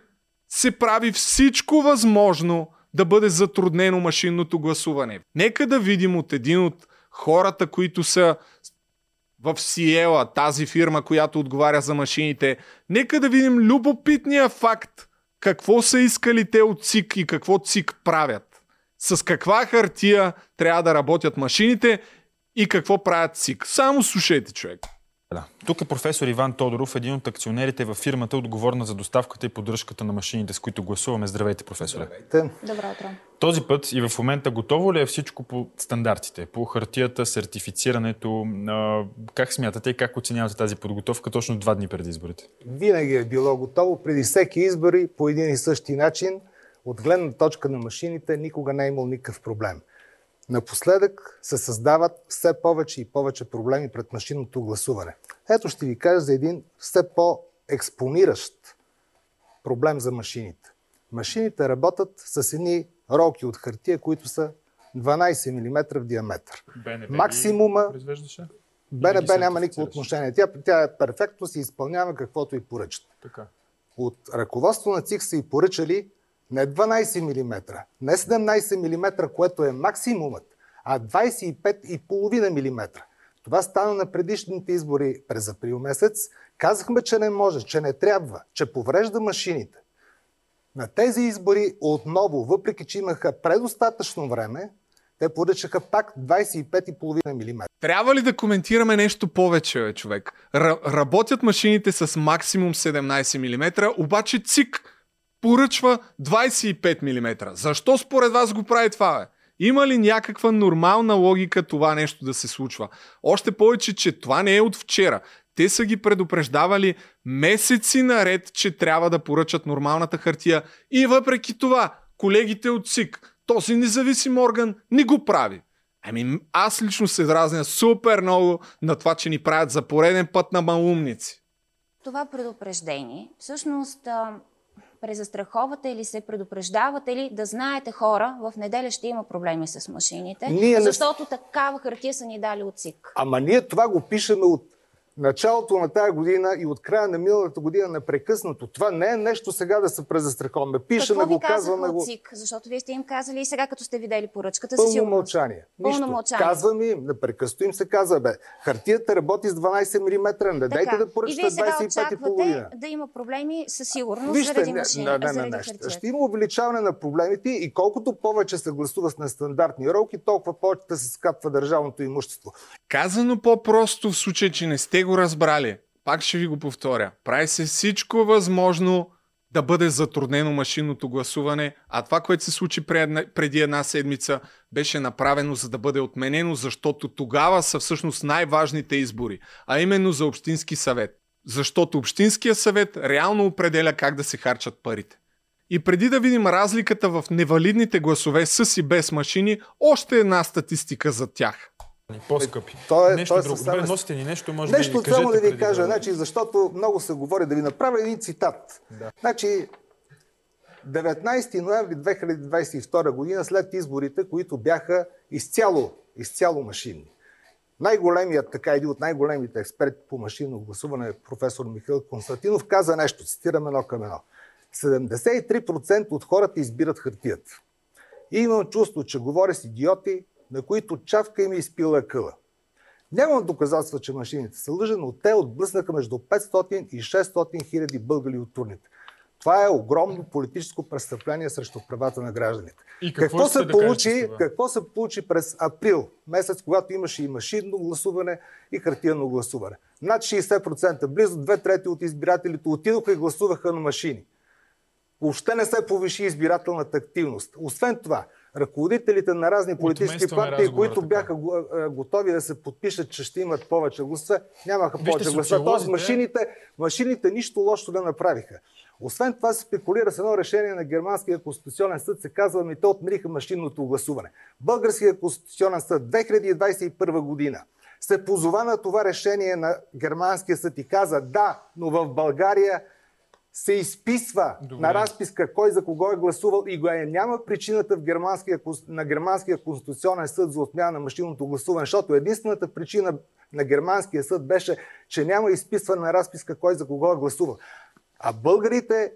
се прави всичко възможно да бъде затруднено машинното гласуване. Нека да видим от един от хората, които са в Сиела, тази фирма, която отговаря за машините. Нека да видим любопитния факт. Какво са искали те от ЦИК и какво ЦИК правят. С каква хартия трябва да работят машините и какво правят ЦИК. Само слушайте, човек. Да. Тук е професор Иван Тодоров, един от акционерите във фирмата, отговорна за доставката и поддръжката на машините, с които гласуваме. Здравейте, професоре. Здравейте. Добро утро. Този път и в момента готово ли е всичко по стандартите, по хартията, сертифицирането? Как смятате и как оценявате тази подготовка точно два дни преди изборите? Винаги е било готово. Преди всеки избори по един и същи начин. От гледна точка на машините никога не е имал никакъв проблем. Напоследък се създават все повече и повече проблеми пред машинното гласуване. Ето ще ви кажа за един все по-експониращ проблем за машините. Машините работят с едни ролки от хартия, които са 12 мм в диаметър. БНБ Максимума... произвеждаше? БНБ няма никакво отношение. Тя, тя е перфектно си изпълнява каквото и поръчат. Така. От ръководство на ЦИК са и поръчали не 12 мм, не 17 мм, което е максимумът, а 25,5 мм. Това стана на предишните избори през април месец. Казахме, че не може, че не трябва, че поврежда машините. На тези избори отново, въпреки че имаха предостатъчно време, те поръчаха пак 25,5 мм. Трябва ли да коментираме нещо повече, човек? Р- работят машините с максимум 17 мм, обаче ЦИК поръчва 25 мм. Защо според вас го прави това, бе? Има ли някаква нормална логика това нещо да се случва? Още повече, че това не е от вчера. Те са ги предупреждавали месеци наред, че трябва да поръчат нормалната хартия и въпреки това колегите от СИК, този независим орган, не го прави. Ами аз лично се дразня супер много на това, че ни правят за пореден път на малумници. Това предупреждение всъщност презастраховате или се предупреждавате ли да знаете хора, в неделя ще има проблеми с машините, ние защото не... такава хартия са ни дали от ЦИК. Ама ние това го пишеме от началото на тази година и от края на миналата година непрекъснато. Това не е нещо сега да се презастраховаме. Пишеме Какво го, казваме го. ЦИК? Защото вие сте им казали и сега, като сте видели поръчката, Пълно сигурност. мълчание. Нищо. Пълно мълчание. Казвам им, непрекъснато им се казва, бе, хартията работи с 12 мм, не дайте да поръчате 25,5. да има проблеми със сигурност Вижте, заради машини, не, не, не, не, не. Ще има увеличаване на проблемите и колкото повече се гласува с нестандартни ролки, толкова повече се скапва държавното имущество. Казано по-просто в случай, че не сте го разбрали, пак ще ви го повторя. Прави се всичко възможно да бъде затруднено машинното гласуване, а това, което се случи преди една седмица, беше направено за да бъде отменено, защото тогава са всъщност най-важните избори, а именно за Общински съвет. Защото Общинския съвет реално определя как да се харчат парите. И преди да видим разликата в невалидните гласове с и без машини, още една статистика за тях. По-скъпи. То е, нещо то е друго. Добре, носите ни нещо, може нещо да само да ви кажа, да... значи, защото много се говори, да ви направя един цитат. Да. Значи, 19 ноември 2022 година, след изборите, които бяха изцяло, изцяло машинни. Най-големият, така един от най-големите експерти по машинно гласуване, професор Михаил Константинов, каза нещо, цитирам едно към едно. 73% от хората избират хартията. И имам чувство, че говоря с идиоти, на които чавка им е изпила къла. Нямам доказателства, че машините са лъжи, но те отблъснаха между 500 и 600 хиляди българи от турните. Това е огромно политическо престъпление срещу правата на гражданите. И какво, какво, се да получи, какво се получи през април, месец, когато имаше и машинно гласуване и хартиено гласуване? Над 60%, близо две трети от избирателите отидоха и гласуваха на машини. Въобще не се повиши избирателната активност. Освен това, ръководителите на разни политически партии, които така. бяха готови да се подпишат, че ще имат повече гласа, нямаха Вижте повече гласа. Тоест машините, машините нищо лошо да направиха. Освен това се спекулира с едно решение на Германския конституционен съд, се казва, ми те отмениха машинното гласуване. Българския конституционен съд 2021 година се позова на това решение на Германския съд и каза да, но в България се изписва Добре. на разписка кой за кого е гласувал и го е, няма причината в германския, на Германския конституционен съд за отмяна на машинното гласуване, защото единствената причина на Германския съд беше, че няма изписване на разписка кой за кого е гласувал. А българите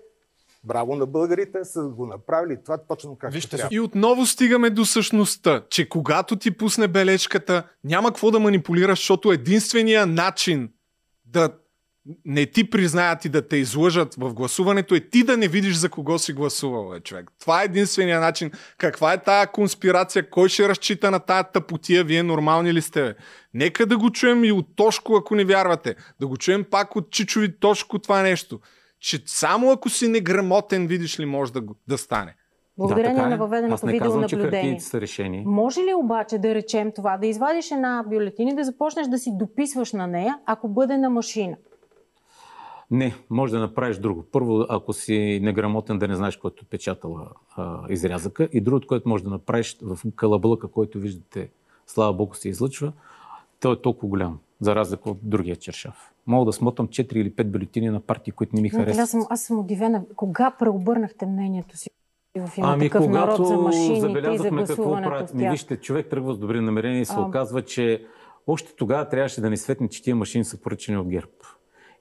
Браво на българите, са го направили това точно както Вижте, трябва. И отново стигаме до същността, че когато ти пусне бележката, няма какво да манипулираш, защото единствения начин да не ти признаят и да те излъжат в гласуването е ти да не видиш за кого си гласувал, е, човек. Това е единствения начин. Каква е тая конспирация? Кой ще разчита на тая тъпотия? Вие нормални ли сте? Бе? Нека да го чуем и от Тошко, ако не вярвате. Да го чуем пак от Чичови Тошко това нещо. Че само ако си неграмотен, видиш ли, може да, да стане. Благодарение да, на е. въведеното видеонаблюдение. са решени. Може ли обаче да речем това, да извадиш една бюлетина и да започнеш да си дописваш на нея, ако бъде на машина? Не, може да направиш друго. Първо, ако си неграмотен, да не знаеш който е печатала а, изрязъка. И другото, което може да направиш в калаблъка, който виждате, слава Богу, се излъчва, той е толкова голям, за разлика от другия чершав. Мога да смотам 4 или 5 бюлетини на партии, които не ми харесват. Аз съм, аз съм удивена. Кога преобърнахте мнението си? В има ами, такъв когато народ за машините и за какво правят, ми вижте, човек тръгва с добри намерения и се а... оказва, че още тогава трябваше да ни светне, че тия машини са поръчени от ГЕРБ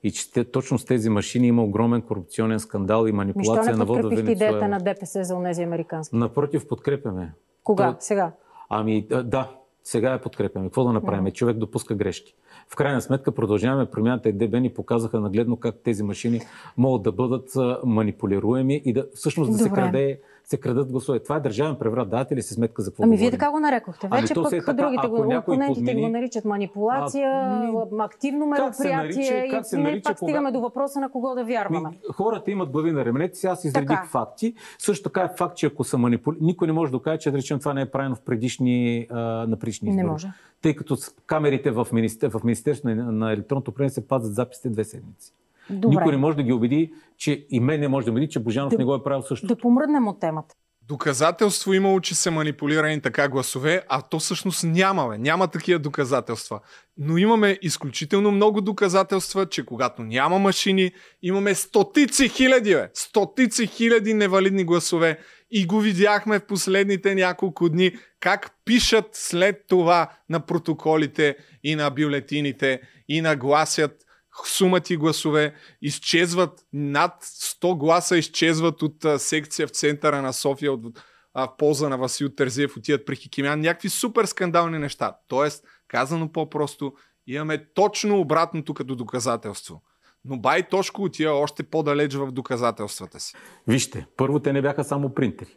и че те, точно с тези машини има огромен корупционен скандал и манипулация на вода. Защо не подкрепихте идеята на ДПС за тези американски? Напротив, подкрепяме. Кога? То... Сега? Ами да, сега я подкрепяме. Какво да направим? Mm. Човек допуска грешки. В крайна сметка продължаваме промяната и ДБ ни показаха нагледно как тези машини могат да бъдат манипулируеми и да всъщност да Добре. се краде се крадат гласове. Това е държавен преврат. Давате ли си сметка за какво Ами вие така го нарекохте. Ами Вече ами, пък така, другите го, опонентите подмени... го наричат манипулация, а, активно мероприятие как се нарича, и пак кога... стигаме до въпроса на кого да вярваме. Ми, хората имат глави на ременете си. Аз изредих факти. Също така е факт, че ако са манипули... Никой не може да каже, че да речем това не е правено в предишни, а, на предишни избори. Не може. Тъй като камерите в, министер... в Министерството на, на електронното управление се пазят записите две седмици. Добре. Никой не може да ги убеди, че и мен не може да убеди, че Божанов да, не го е правил също. Да помръднем от темата. Доказателство имало, че са манипулирани така гласове, а то всъщност няма, бе. Няма такива доказателства. Но имаме изключително много доказателства, че когато няма машини, имаме стотици хиляди, бе. Стотици хиляди невалидни гласове. И го видяхме в последните няколко дни, как пишат след това на протоколите и на бюлетините и нагласят сумати гласове, изчезват над 100 гласа, изчезват от а, секция в центъра на София, от, а, в полза на Васил Терзиев, отиват при Хикимян. Някакви супер скандални неща. Тоест, казано по-просто, имаме точно обратното като доказателство. Но Бай Тошко отива още по-далеч в доказателствата си. Вижте, първо те не бяха само принтери.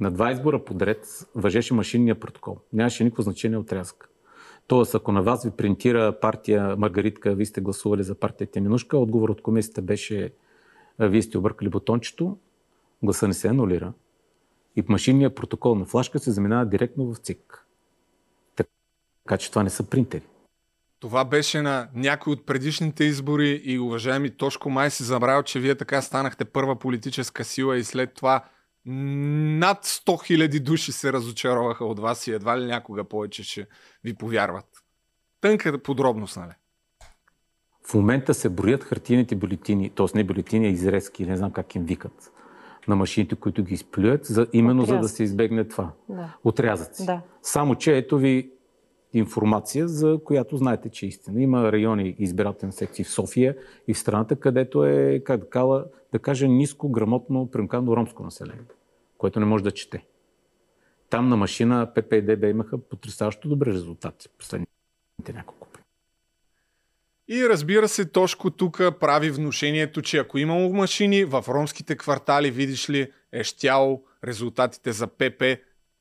На два избора подред въжеше машинния протокол. Нямаше никакво значение отрязък. Тоест, ако на вас ви принтира партия Маргаритка, вие сте гласували за партия Теминушка, отговор от комисията беше вие сте объркали бутончето, гласа не се анулира и машинният протокол на флашка се заминава директно в ЦИК. Така че това не са принтери. Това беше на някой от предишните избори и уважаеми Тошко май си забравил, че вие така станахте първа политическа сила и след това над 100 000 души се разочароваха от вас и едва ли някога повече ще ви повярват. Тънка подробност, нали? В момента се броят хартийните бюлетини, т.е. не бюлетини, а изрезки, не знам как им викат, на машините, които ги изплюят, за, именно Отрязък. за да се избегне това. Да. Отрязъци. Да. Само, че ето ви информация, за която знаете, че е истина. Има райони избирателни секции в София и в страната, където е, как да, кала, да кажа, ниско, грамотно, примкано ромско население, което не може да чете. Там на машина ПП и ДБ имаха потрясаващо добри резултати последните няколко пъти. И разбира се, Тошко тук прави внушението, че ако имало машини в ромските квартали, видиш ли, е щяло резултатите за ПП,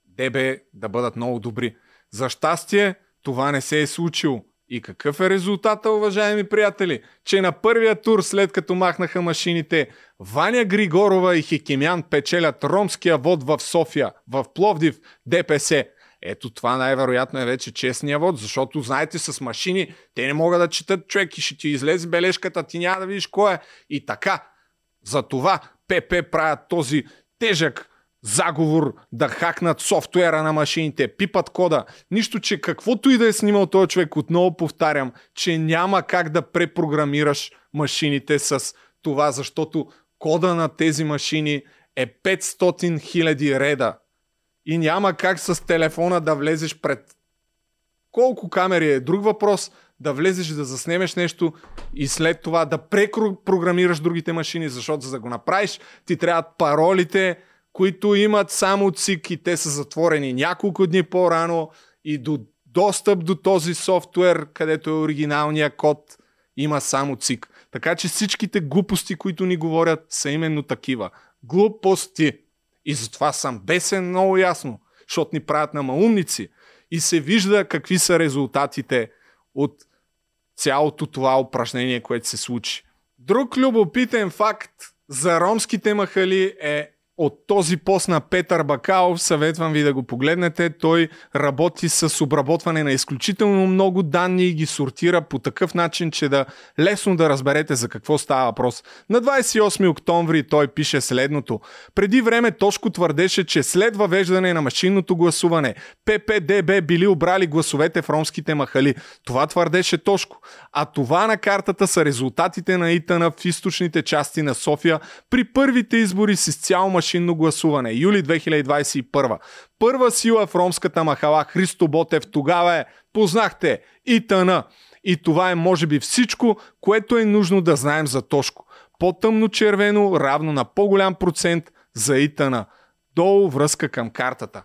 ДБ да бъдат много добри. За щастие, това не се е случило. И какъв е резултата, уважаеми приятели? Че на първия тур, след като махнаха машините, Ваня Григорова и Хикимян печелят ромския вод в София, в Пловдив, ДПС. Ето това най-вероятно е вече честния вод, защото знаете с машини, те не могат да четат човек и ще ти излезе бележката, ти няма да видиш кой е. И така, за това ПП правят този тежък заговор да хакнат софтуера на машините, пипат кода. Нищо, че каквото и да е снимал този човек, отново повтарям, че няма как да препрограмираш машините с това, защото кода на тези машини е 500 000 реда. И няма как с телефона да влезеш пред колко камери е друг въпрос, да влезеш да заснемеш нещо и след това да препрограмираш другите машини, защото за да го направиш ти трябват паролите, които имат само ЦИК и те са затворени няколко дни по-рано и до достъп до този софтуер, където е оригиналния код, има само ЦИК. Така че всичките глупости, които ни говорят, са именно такива. Глупости. И затова съм бесен много ясно, защото ни правят на маумници. И се вижда какви са резултатите от цялото това упражнение, което се случи. Друг любопитен факт за ромските махали е от този пост на Петър Бакалов, съветвам ви да го погледнете. Той работи с обработване на изключително много данни и ги сортира по такъв начин, че да лесно да разберете за какво става въпрос. На 28 октомври той пише следното. Преди време Тошко твърдеше, че след въвеждане на машинното гласуване ППДБ били обрали гласовете в ромските махали. Това твърдеше Тошко. А това на картата са резултатите на Итана в източните части на София при първите избори с цял машин машинно гласуване. Юли 2021. Първа сила в ромската махала Христо Ботев тогава е познахте и тъна. И това е може би всичко, което е нужно да знаем за Тошко. По-тъмно червено равно на по-голям процент за Итана. Долу връзка към картата.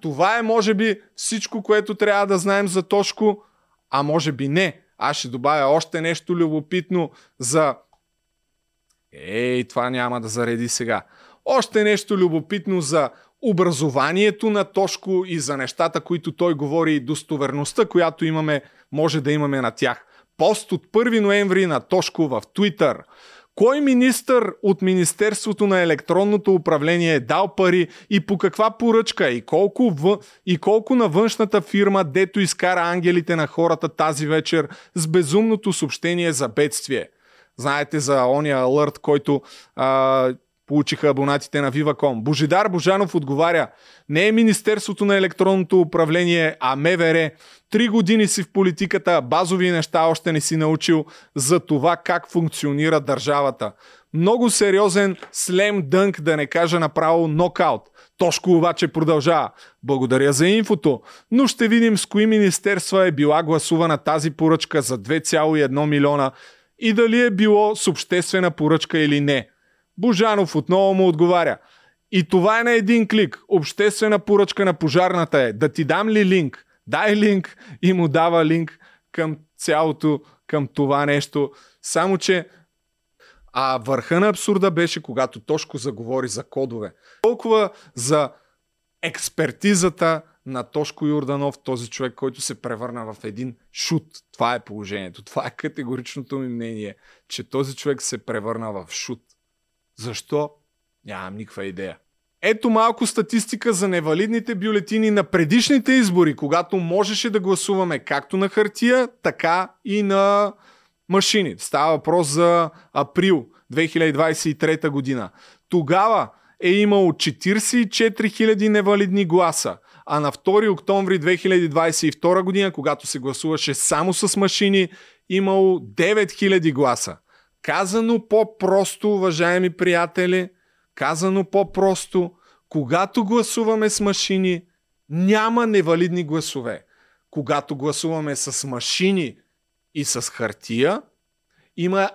Това е може би всичко, което трябва да знаем за Тошко, а може би не. Аз ще добавя още нещо любопитно за... Ей, това няма да зареди сега. Още нещо любопитно за образованието на Тошко и за нещата, които той говори и достоверността, която имаме, може да имаме на тях. Пост от 1 ноември на Тошко в Твитър. Кой министър от Министерството на електронното управление е дал пари и по каква поръчка и колко, в... и колко на външната фирма, дето изкара ангелите на хората тази вечер с безумното съобщение за бедствие? Знаете за ония алърт, който а, получиха абонатите на Viva.com. Божидар Божанов отговаря, не е Министерството на електронното управление, а МВР. Три години си в политиката, базови неща още не си научил за това как функционира държавата. Много сериозен слем дънк, да не кажа направо нокаут. Тошко обаче продължава. Благодаря за инфото, но ще видим с кои министерства е била гласувана тази поръчка за 2,1 милиона и дали е било с обществена поръчка или не. Божанов отново му отговаря. И това е на един клик. Обществена поръчка на пожарната е. Да ти дам ли линк? Дай линк и му дава линк към цялото, към това нещо. Само, че а върха на абсурда беше, когато Тошко заговори за кодове. Толкова за експертизата на Тошко Юрданов, този човек, който се превърна в един шут. Това е положението. Това е категоричното ми мнение, че този човек се превърна в шут. Защо? Нямам никаква идея. Ето малко статистика за невалидните бюлетини на предишните избори, когато можеше да гласуваме както на хартия, така и на машини. Става въпрос за април 2023 година. Тогава е имало 44 000 невалидни гласа, а на 2 октомври 2022 година, когато се гласуваше само с машини, имало 9 000 гласа. Казано по-просто, уважаеми приятели, казано по-просто, когато гласуваме с машини, няма невалидни гласове. Когато гласуваме с машини и с хартия, има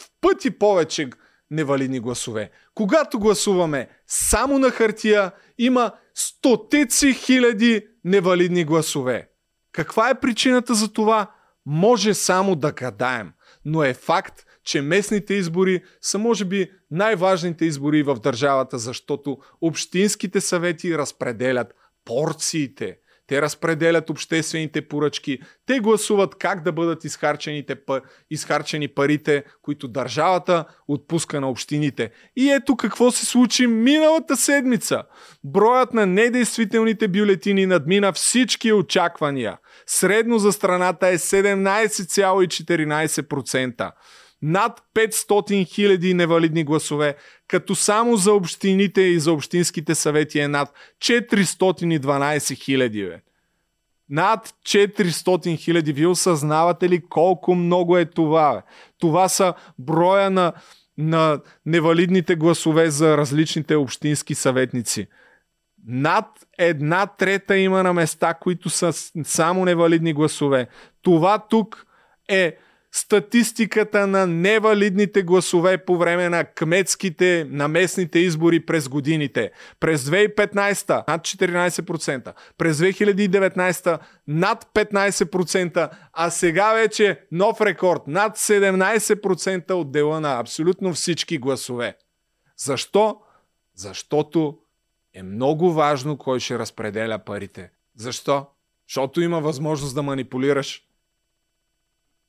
в пъти повече невалидни гласове. Когато гласуваме само на хартия, има стотици хиляди невалидни гласове. Каква е причината за това? Може само да гадаем, но е факт, че местните избори са може би най-важните избори в държавата, защото общинските съвети разпределят порциите. Те разпределят обществените поръчки. Те гласуват как да бъдат изхарчени парите, които държавата отпуска на общините. И ето какво се случи миналата седмица. Броят на недействителните бюлетини надмина всички очаквания. Средно за страната е 17,14% над 500 хиляди невалидни гласове, като само за общините и за общинските съвети е над 412 хиляди. Над 400 хиляди. Вие осъзнавате ли колко много е това? Бе? Това са броя на, на невалидните гласове за различните общински съветници. Над една трета има на места, които са само невалидни гласове. Това тук е статистиката на невалидните гласове по време на кметските, на местните избори през годините. През 2015 над 14%, през 2019 над 15%, а сега вече нов рекорд над 17% от дела на абсолютно всички гласове. Защо? Защото е много важно кой ще разпределя парите. Защо? Защото има възможност да манипулираш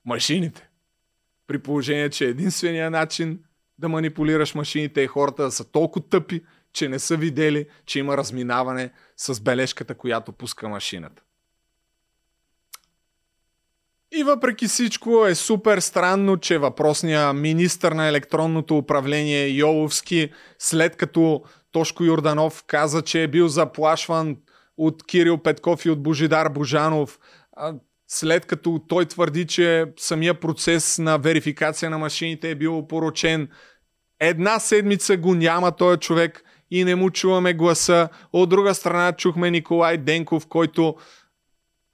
машините. При положение, че единствения начин да манипулираш машините е хората са толкова тъпи, че не са видели, че има разминаване с бележката, която пуска машината. И въпреки всичко е супер странно, че въпросния министър на електронното управление Йоловски, след като Тошко Юрданов каза, че е бил заплашван от Кирил Петков и от Божидар Божанов, след като той твърди, че самия процес на верификация на машините е бил опорочен. Една седмица го няма този човек и не му чуваме гласа. От друга страна чухме Николай Денков, който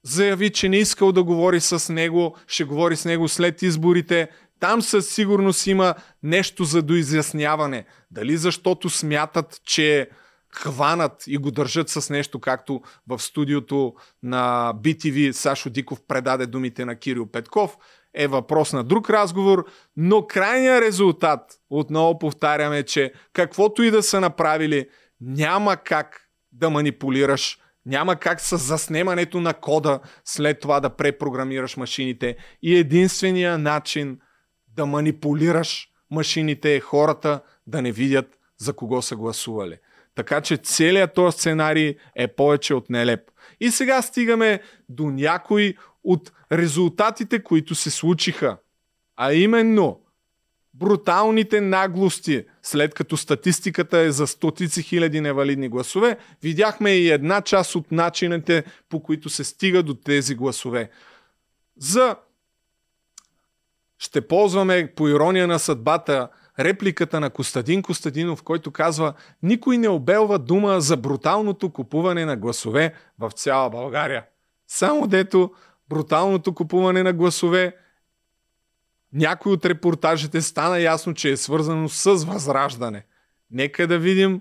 заяви, че не искал да говори с него, ще говори с него след изборите. Там със сигурност има нещо за доизясняване. Дали защото смятат, че хванат и го държат с нещо, както в студиото на BTV Сашо Диков предаде думите на Кирил Петков, е въпрос на друг разговор, но крайният резултат, отново повтаряме, че каквото и да са направили, няма как да манипулираш, няма как с заснемането на кода след това да препрограмираш машините и единствения начин да манипулираш машините е хората да не видят за кого са гласували. Така че целият този сценарий е повече от нелеп. И сега стигаме до някои от резултатите, които се случиха. А именно бруталните наглости, след като статистиката е за стотици хиляди невалидни гласове, видяхме и една част от начините, по които се стига до тези гласове. За ще ползваме по ирония на съдбата репликата на Костадин Костадинов, който казва Никой не обелва дума за бруталното купуване на гласове в цяла България. Само дето бруталното купуване на гласове някой от репортажите стана ясно, че е свързано с възраждане. Нека да видим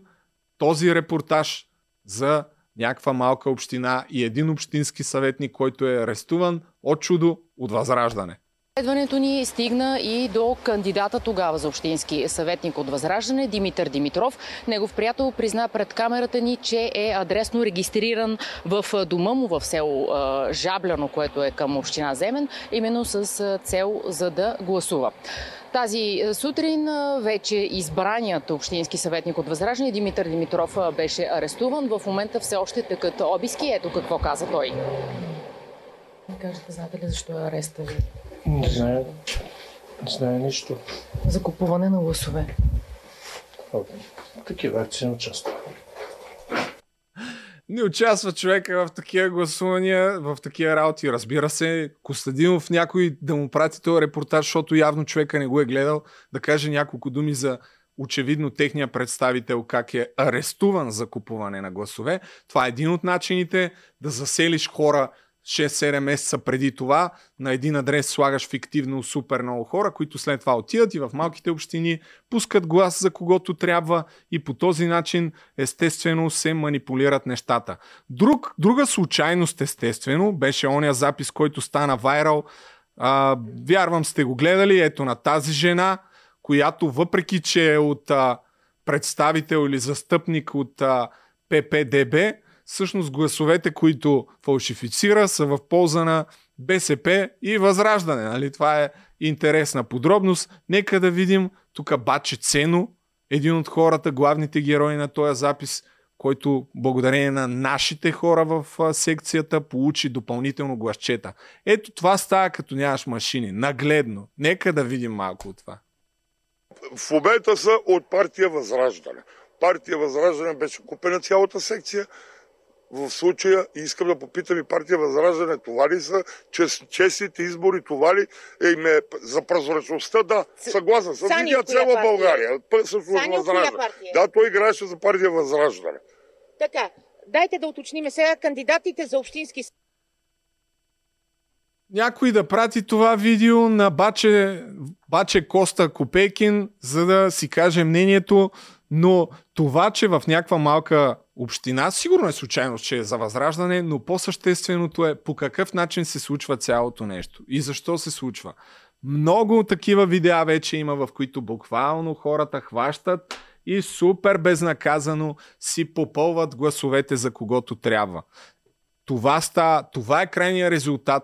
този репортаж за някаква малка община и един общински съветник, който е арестуван от чудо от възраждане. Следването ни стигна и до кандидата тогава за общински съветник от Възраждане Димитър Димитров. Негов приятел призна пред камерата ни, че е адресно регистриран в дома му в село Жабляно, което е към община Земен, именно с цел за да гласува. Тази сутрин вече избраният общински съветник от Възраждане Димитър Димитров беше арестуван. В момента все още тъкат обиски. Ето какво каза той. Кажете, знаете ли защо е ареста ви? Не знае, не знае нищо. За купуване на гласове. Такива акции не участва. Не участва човека в такива гласувания, в такива работи. Разбира се, Костадинов някой да му прати този репортаж, защото явно човека не го е гледал, да каже няколко думи за очевидно техния представител как е арестуван за купуване на гласове. Това е един от начините да заселиш хора 6-7 месеца преди това на един адрес слагаш фиктивно супер много хора, които след това отиват и в малките общини пускат глас за когото трябва и по този начин естествено се манипулират нещата. Друг, друга случайност естествено беше ония запис, който стана вайрал. А, вярвам сте го гледали. Ето на тази жена, която въпреки, че е от а, представител или застъпник от а, ППДБ, всъщност гласовете, които фалшифицира, са в полза на БСП и Възраждане. Нали? Това е интересна подробност. Нека да видим тук Баче Цено, един от хората, главните герои на този запис, който благодарение на нашите хора в секцията получи допълнително гласчета. Ето това става като нямаш машини. Нагледно. Нека да видим малко от това. В момента са от партия Възраждане. Партия Възраждане беше купена цялата секция в случая искам да попитам и партия Възраждане, това ли са чест, честните избори, това ли е име за прозрачността? Да, съгласен съм. Видя цяла България. Също Възраждане. Да, той играеше за партия Възраждане. Така, дайте да уточним сега кандидатите за общински някой да прати това видео на Баче, Баче Коста Копейкин, за да си каже мнението, но това, че в някаква малка община, сигурно е случайно, че е за възраждане, но по-същественото е по какъв начин се случва цялото нещо и защо се случва. Много такива видеа вече има, в които буквално хората хващат и супер безнаказано си попълват гласовете за когото трябва. Това, ста, това е крайният резултат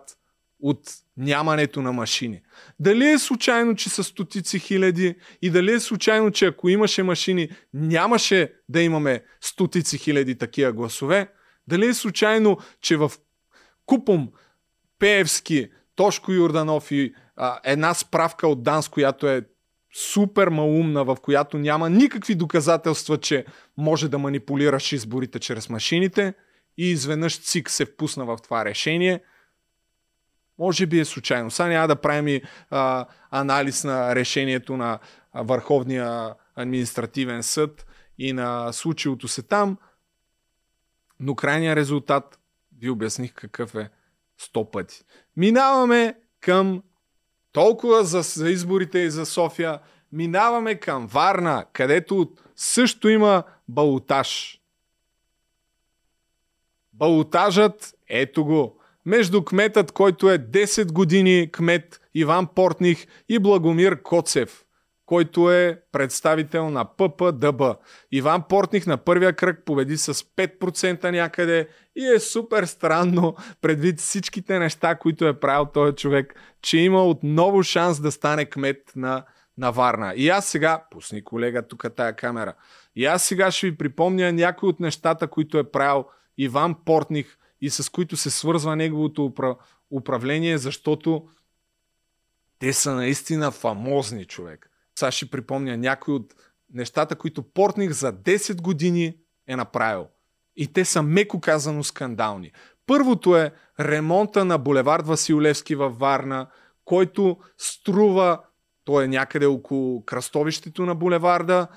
от нямането на машини. Дали е случайно, че са стотици хиляди и дали е случайно, че ако имаше машини, нямаше да имаме стотици хиляди такива гласове? Дали е случайно, че в Купом, Пеевски, Тошко Юрданов и а, една справка от Данс, която е супер малумна, в която няма никакви доказателства, че може да манипулираш изборите чрез машините и изведнъж ЦИК се впусна в това решение – може би е случайно. Сега няма да правим и а, анализ на решението на Върховния административен съд и на случилото се там, но крайният резултат ви обясних какъв е сто пъти. Минаваме към толкова за, за изборите и за София, минаваме към Варна, където също има балотаж. Балотажът, ето го, между кметът, който е 10 години кмет Иван Портних и Благомир Коцев, който е представител на ППДБ. Иван Портних на първия кръг победи с 5% някъде и е супер странно, предвид всичките неща, които е правил този човек, че има отново шанс да стане кмет на, на Варна. И аз сега, пусни колега тук тая камера, и аз сега ще ви припомня някои от нещата, които е правил Иван Портних и с които се свързва неговото управление, защото те са наистина фамозни човек. Сега ще припомня някои от нещата, които Портних за 10 години е направил. И те са меко казано скандални. Първото е ремонта на булевард Василевски във Варна, който струва, той е някъде около кръстовището на булеварда,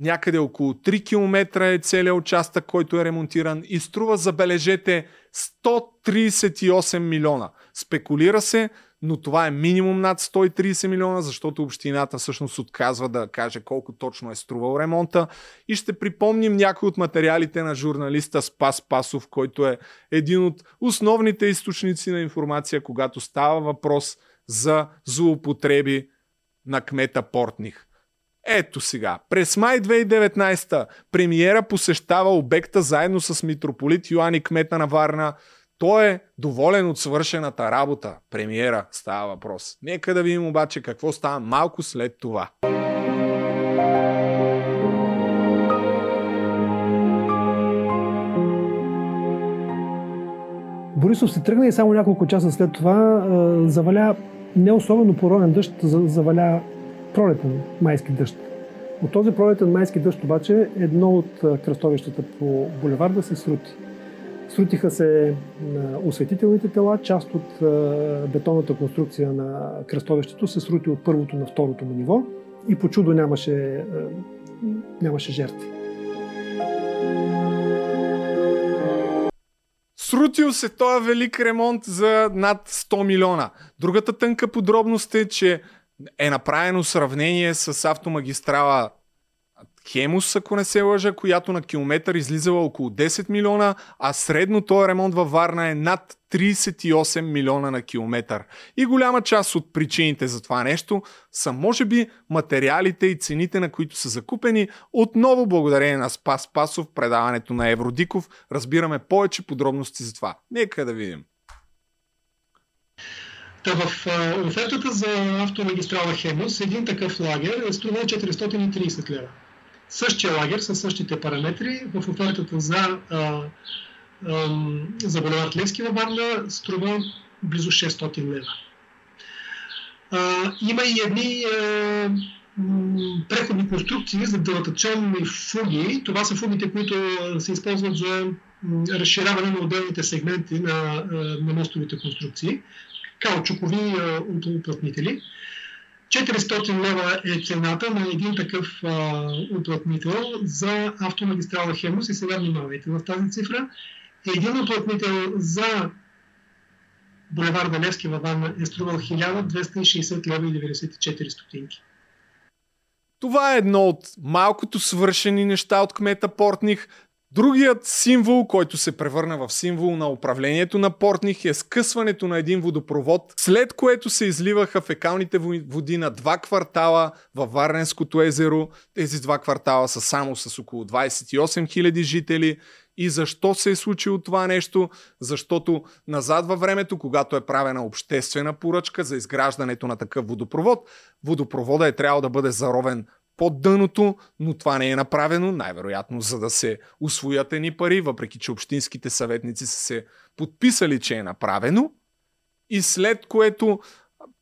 някъде около 3 км е целият участък, който е ремонтиран и струва, забележете, 138 милиона. Спекулира се, но това е минимум над 130 милиона, защото общината всъщност отказва да каже колко точно е струвал ремонта. И ще припомним някои от материалите на журналиста Спас Пасов, който е един от основните източници на информация, когато става въпрос за злоупотреби на кмета Портних. Ето сега, през май 2019 премиера посещава обекта заедно с митрополит Йоанни кмета на Варна. Той е доволен от свършената работа. Премиера става въпрос. Нека да видим обаче какво става малко след това. Борисов се тръгна и само няколко часа след това заваля не особено поронен дъжд, заваля пролетен майски дъжд. От този пролетен майски дъжд обаче едно от кръстовищата по булеварда се срути. Срутиха се осветителните тела, част от бетонната конструкция на кръстовището се срути от първото на второто му ниво и по чудо нямаше, нямаше жертви. Срутил се този велик ремонт за над 100 милиона. Другата тънка подробност е, че е направено сравнение с автомагистрала Хемус, ако не се лъжа, която на километър излизала около 10 милиона, а средно този ремонт във Варна е над 38 милиона на километър. И голяма част от причините за това нещо са може би материалите и цените, на които са закупени. Отново благодарение на Спас Пасов, предаването на Евродиков, разбираме повече подробности за това. Нека да видим. Та в офертата за автомагистрала Хемус един такъв лагер е струвал 430 лева. Същия лагер със същите параметри в офертата за, а, а, за Булевард Левски във Варна струва близо 600 лева. А, има и едни а, преходни конструкции за дълътачонни фуги. Това са фугите, които се използват за разширяване на отделните сегменти на, на мостовите конструкции каучукови уплътнители. 400 лева е цената на един такъв а, уплътнител за автомагистрала Хемус и сега внимавайте в тази цифра. Един уплътнител за булеварда Левски във Ванна е струвал 1260 лева и 94 стотинки. Това е едно от малкото свършени неща от кмета Портних. Другият символ, който се превърна в символ на управлението на Портних е скъсването на един водопровод, след което се изливаха фекалните води на два квартала във Варненското езеро. Тези два квартала са само с около 28 000 жители. И защо се е случило това нещо? Защото назад във времето, когато е правена обществена поръчка за изграждането на такъв водопровод, водопровода е трябвало да бъде заровен под дъното, но това не е направено, най-вероятно за да се освоят едни пари, въпреки че общинските съветници са се подписали, че е направено. И след което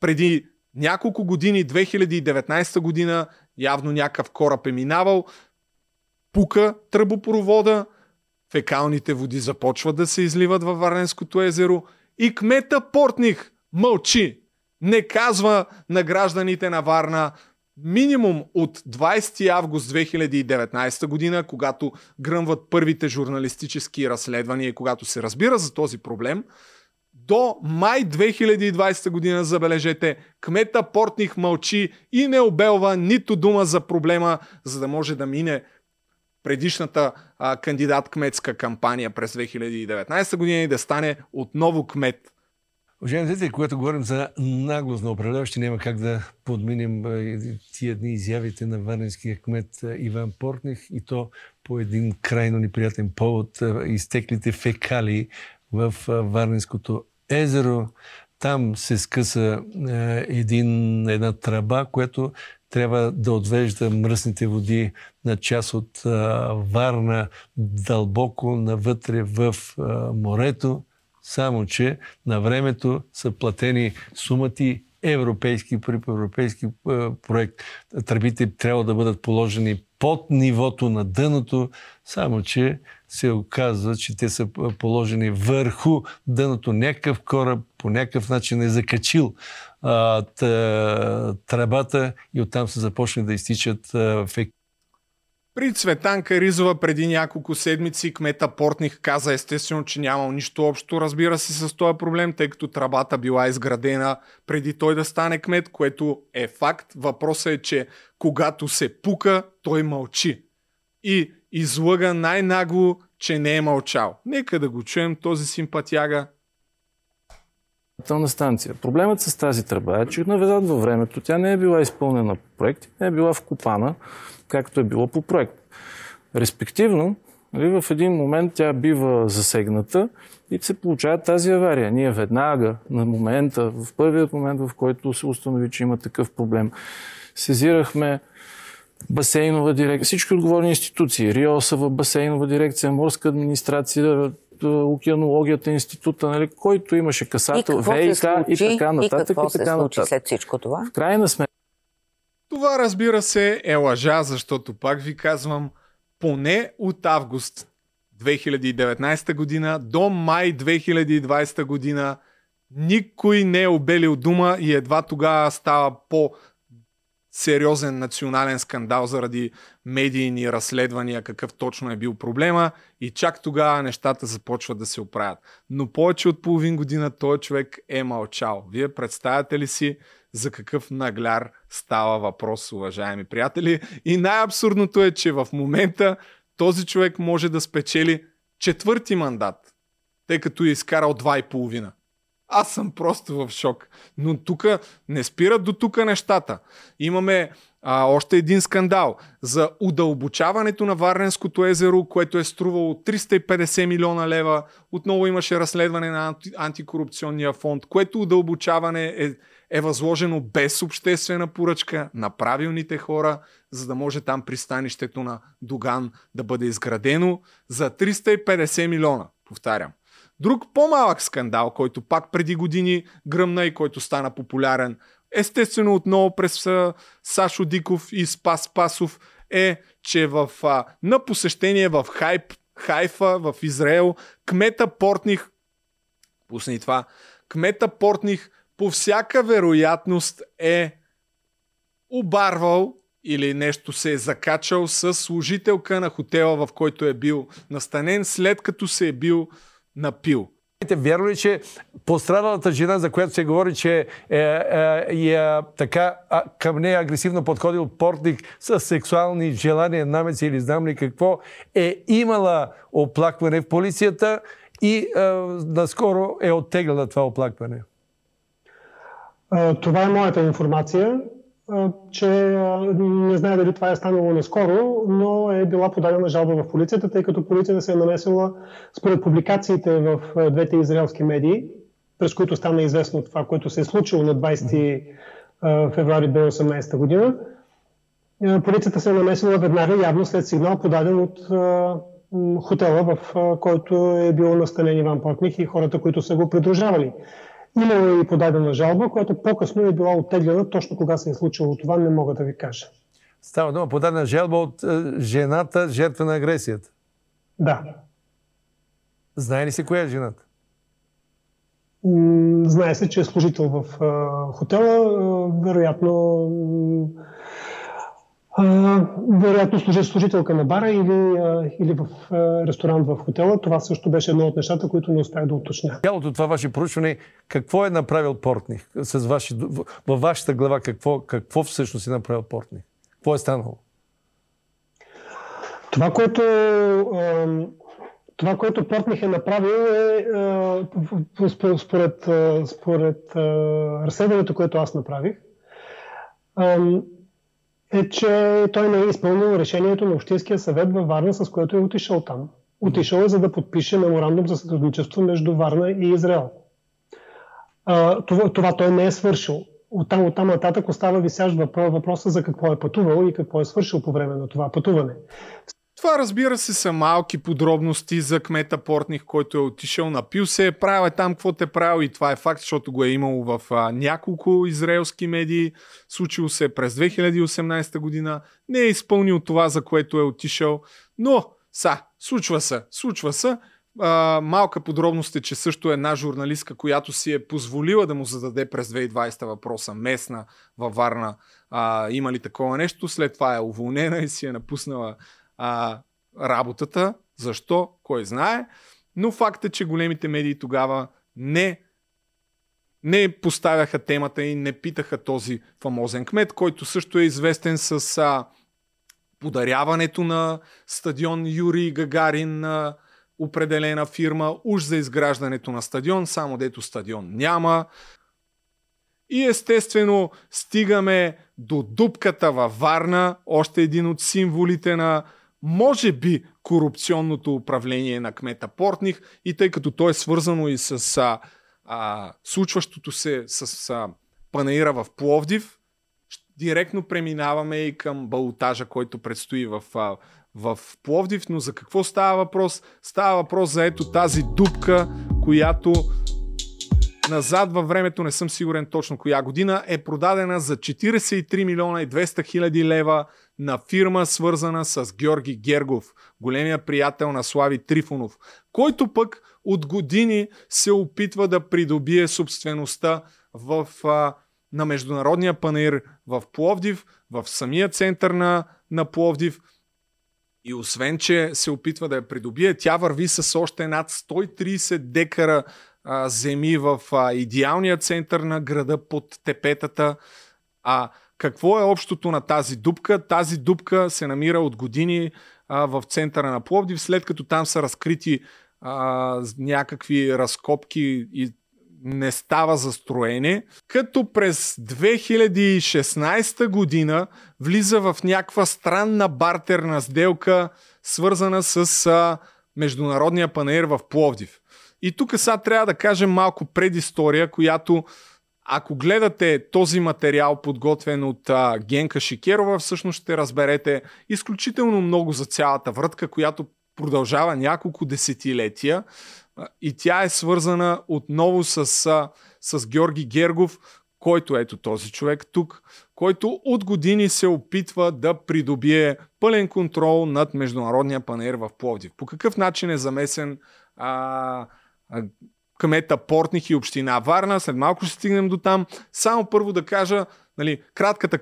преди няколко години, 2019 година, явно някакъв кораб е минавал, пука тръбопровода, фекалните води започват да се изливат във Варненското езеро и кмета Портних мълчи. Не казва на гражданите на Варна минимум от 20 август 2019 година, когато гръмват първите журналистически разследвания, когато се разбира за този проблем, до май 2020 година, забележете, кмета Портних мълчи и не обелва нито дума за проблема, за да може да мине предишната а, кандидат-кметска кампания през 2019 година и да стане отново кмет. Уважаеми зрители, когато говорим за наглост на управляващи, няма как да подминем тия дни изявите на варненския кмет Иван Портних и то по един крайно неприятен повод изтеклите фекали в Варненското езеро. Там се скъса един, една траба, която трябва да отвежда мръсните води на част от Варна дълбоко навътре в морето. Само, че на времето са платени сумати европейски при европейски проект. Тръбите трябва да бъдат положени под нивото на дъното, само че се оказва, че те са положени върху дъното. Някакъв кораб по някакъв начин е закачил а, тръбата и оттам са започнали да изтичат а, при Цветанка Ризова преди няколко седмици кмета Портних каза естествено, че нямал нищо общо, разбира се, с този проблем, тъй като трабата била изградена преди той да стане кмет, което е факт. Въпросът е, че когато се пука, той мълчи. И излъга най-нагло, че не е мълчал. Нека да го чуем този симпатяга. станция. Проблемът с тази тръба е, че наведат във времето тя не е била изпълнена по проект, не е била вкопана както е било по проект. Респективно, нали, в един момент тя бива засегната и се получава тази авария. Ние веднага, на момента, в първият момент, в който се установи, че има такъв проблем, сезирахме басейнова дирекция, всички отговорни институции, РИОСАВА, басейнова дирекция, морска администрация, океанологията, института, нали, който имаше касател, ВИК и така нататък. И какво и така се случи след всичко това? В крайна сметка това разбира се е лъжа, защото пак ви казвам, поне от август 2019 година до май 2020 година никой не е обелил дума и едва тогава става по сериозен национален скандал заради медийни разследвания, какъв точно е бил проблема и чак тогава нещата започват да се оправят. Но повече от половин година този човек е мълчал. Вие представяте ли си за какъв нагляр става въпрос, уважаеми приятели. И най-абсурдното е, че в момента този човек може да спечели четвърти мандат, тъй като е изкарал два и половина. Аз съм просто в шок. Но тук не спират до тук нещата. Имаме а, още един скандал за удълбочаването на Варненското езеро, което е струвало 350 милиона лева. Отново имаше разследване на анти, антикорупционния фонд, което удълбочаване е е възложено без обществена поръчка на правилните хора, за да може там пристанището на Доган да бъде изградено за 350 милиона, повтарям. Друг по-малък скандал, който пак преди години гръмна и който стана популярен, естествено отново през Сашо Диков и Спас Пасов, е, че в, а, на посещение в Хайп, Хайфа, в Израел, кмета Портних, пусни това, кмета Портних по всяка вероятност е обарвал или нещо се е закачал с служителка на хотела, в който е бил настанен, след като се е бил напил. Вярно ли, че пострадалата жена, за която се говори, че е, е, е така а, към нея агресивно подходил портник с сексуални желания, намеци или знам ли какво, е имала оплакване в полицията и е, наскоро е оттегляла това оплакване? Това е моята информация, че не знае дали това е станало наскоро, но е била подадена жалба в полицията, тъй като полицията се е намесила според публикациите в двете израелски медии, през които стана известно това, което се е случило на 20 феврари 2018 година. Полицията се е намесила веднага, явно след сигнал, подаден от хотела, в който е бил настанен Иван Портних и хората, които са го придружавали. Имало е и подадена жалба, която по-късно е била оттеглена. Точно кога се е случило това, не мога да ви кажа. Става дума подадена жалба от е, жената, жертва на агресията. Да. Знае ли се коя е жената? Знае се, че е служител в е, хотела. Е, вероятно вероятно служи служителка на бара или, а, или в а, ресторант в хотела. Това също беше едно от нещата, които не успях да уточня. Цялото това ваше проучване, какво е направил Портних? С ваши, във вашата глава какво, какво всъщност е направил Портних? Какво е станало? Това, което, това, което Портних е направил е според, според, според разследването, което аз направих, е, че той не е изпълнил решението на Общинския съвет във Варна, с което е отишъл там. Отишъл е за да подпише меморандум за сътрудничество между Варна и Израел. Това, това той не е свършил. Оттам, оттам нататък остава висящ въпроса за какво е пътувал и какво е свършил по време на това пътуване. Това разбира се са малки подробности за кмета Портних, който е отишъл, напил се, е правил е там какво те правил и това е факт, защото го е имало в а, няколко израелски медии. Случило се през 2018 година. Не е изпълнил това, за което е отишъл, но са, случва се, случва се. А, малка подробност е, че също една журналистка, която си е позволила да му зададе през 2020 въпроса, местна във Варна, а, има ли такова нещо, след това е уволнена и си е напуснала а, работата. Защо? Кой знае. Но факт е, че големите медии тогава не, не поставяха темата и не питаха този фамозен кмет, който също е известен с а, подаряването на стадион Юрий Гагарин на определена фирма, уж за изграждането на стадион, само дето стадион няма. И естествено стигаме до дупката във Варна, още един от символите на може би корупционното управление на кмета Портних и тъй като то е свързано и с а, а, случващото се с а, панаира в Пловдив, директно преминаваме и към балотажа, който предстои в, а, в Пловдив, но за какво става въпрос? Става въпрос за ето тази дупка, която назад във времето, не съм сигурен точно коя година, е продадена за 43 милиона и 200 хиляди лева на фирма, свързана с Георги Гергов, големия приятел на Слави Трифонов, който пък от години се опитва да придобие собствеността в, а, на Международния панер в Пловдив, в самия център на, на Пловдив. И освен, че се опитва да я придобие, тя върви с още над 130 декара а, земи в а, идеалния център на града под тепетата. А какво е общото на тази дупка? Тази дупка се намира от години а, в центъра на Пловдив, след като там са разкрити а, някакви разкопки и не става застроене, като през 2016 година влиза в някаква странна бартерна сделка, свързана с а, Международния панер в Пловдив. И тук сега трябва да кажем малко предистория, която ако гледате този материал, подготвен от а, Генка Шикерова, всъщност ще разберете изключително много за цялата врътка, която продължава няколко десетилетия и тя е свързана отново с, с Георги Гергов, който ето този човек тук, който от години се опитва да придобие пълен контрол над Международния панер в Пловдив. По какъв начин е замесен а, а, кмета Портних и община Варна. След малко ще стигнем до там. Само първо да кажа, нали, кратката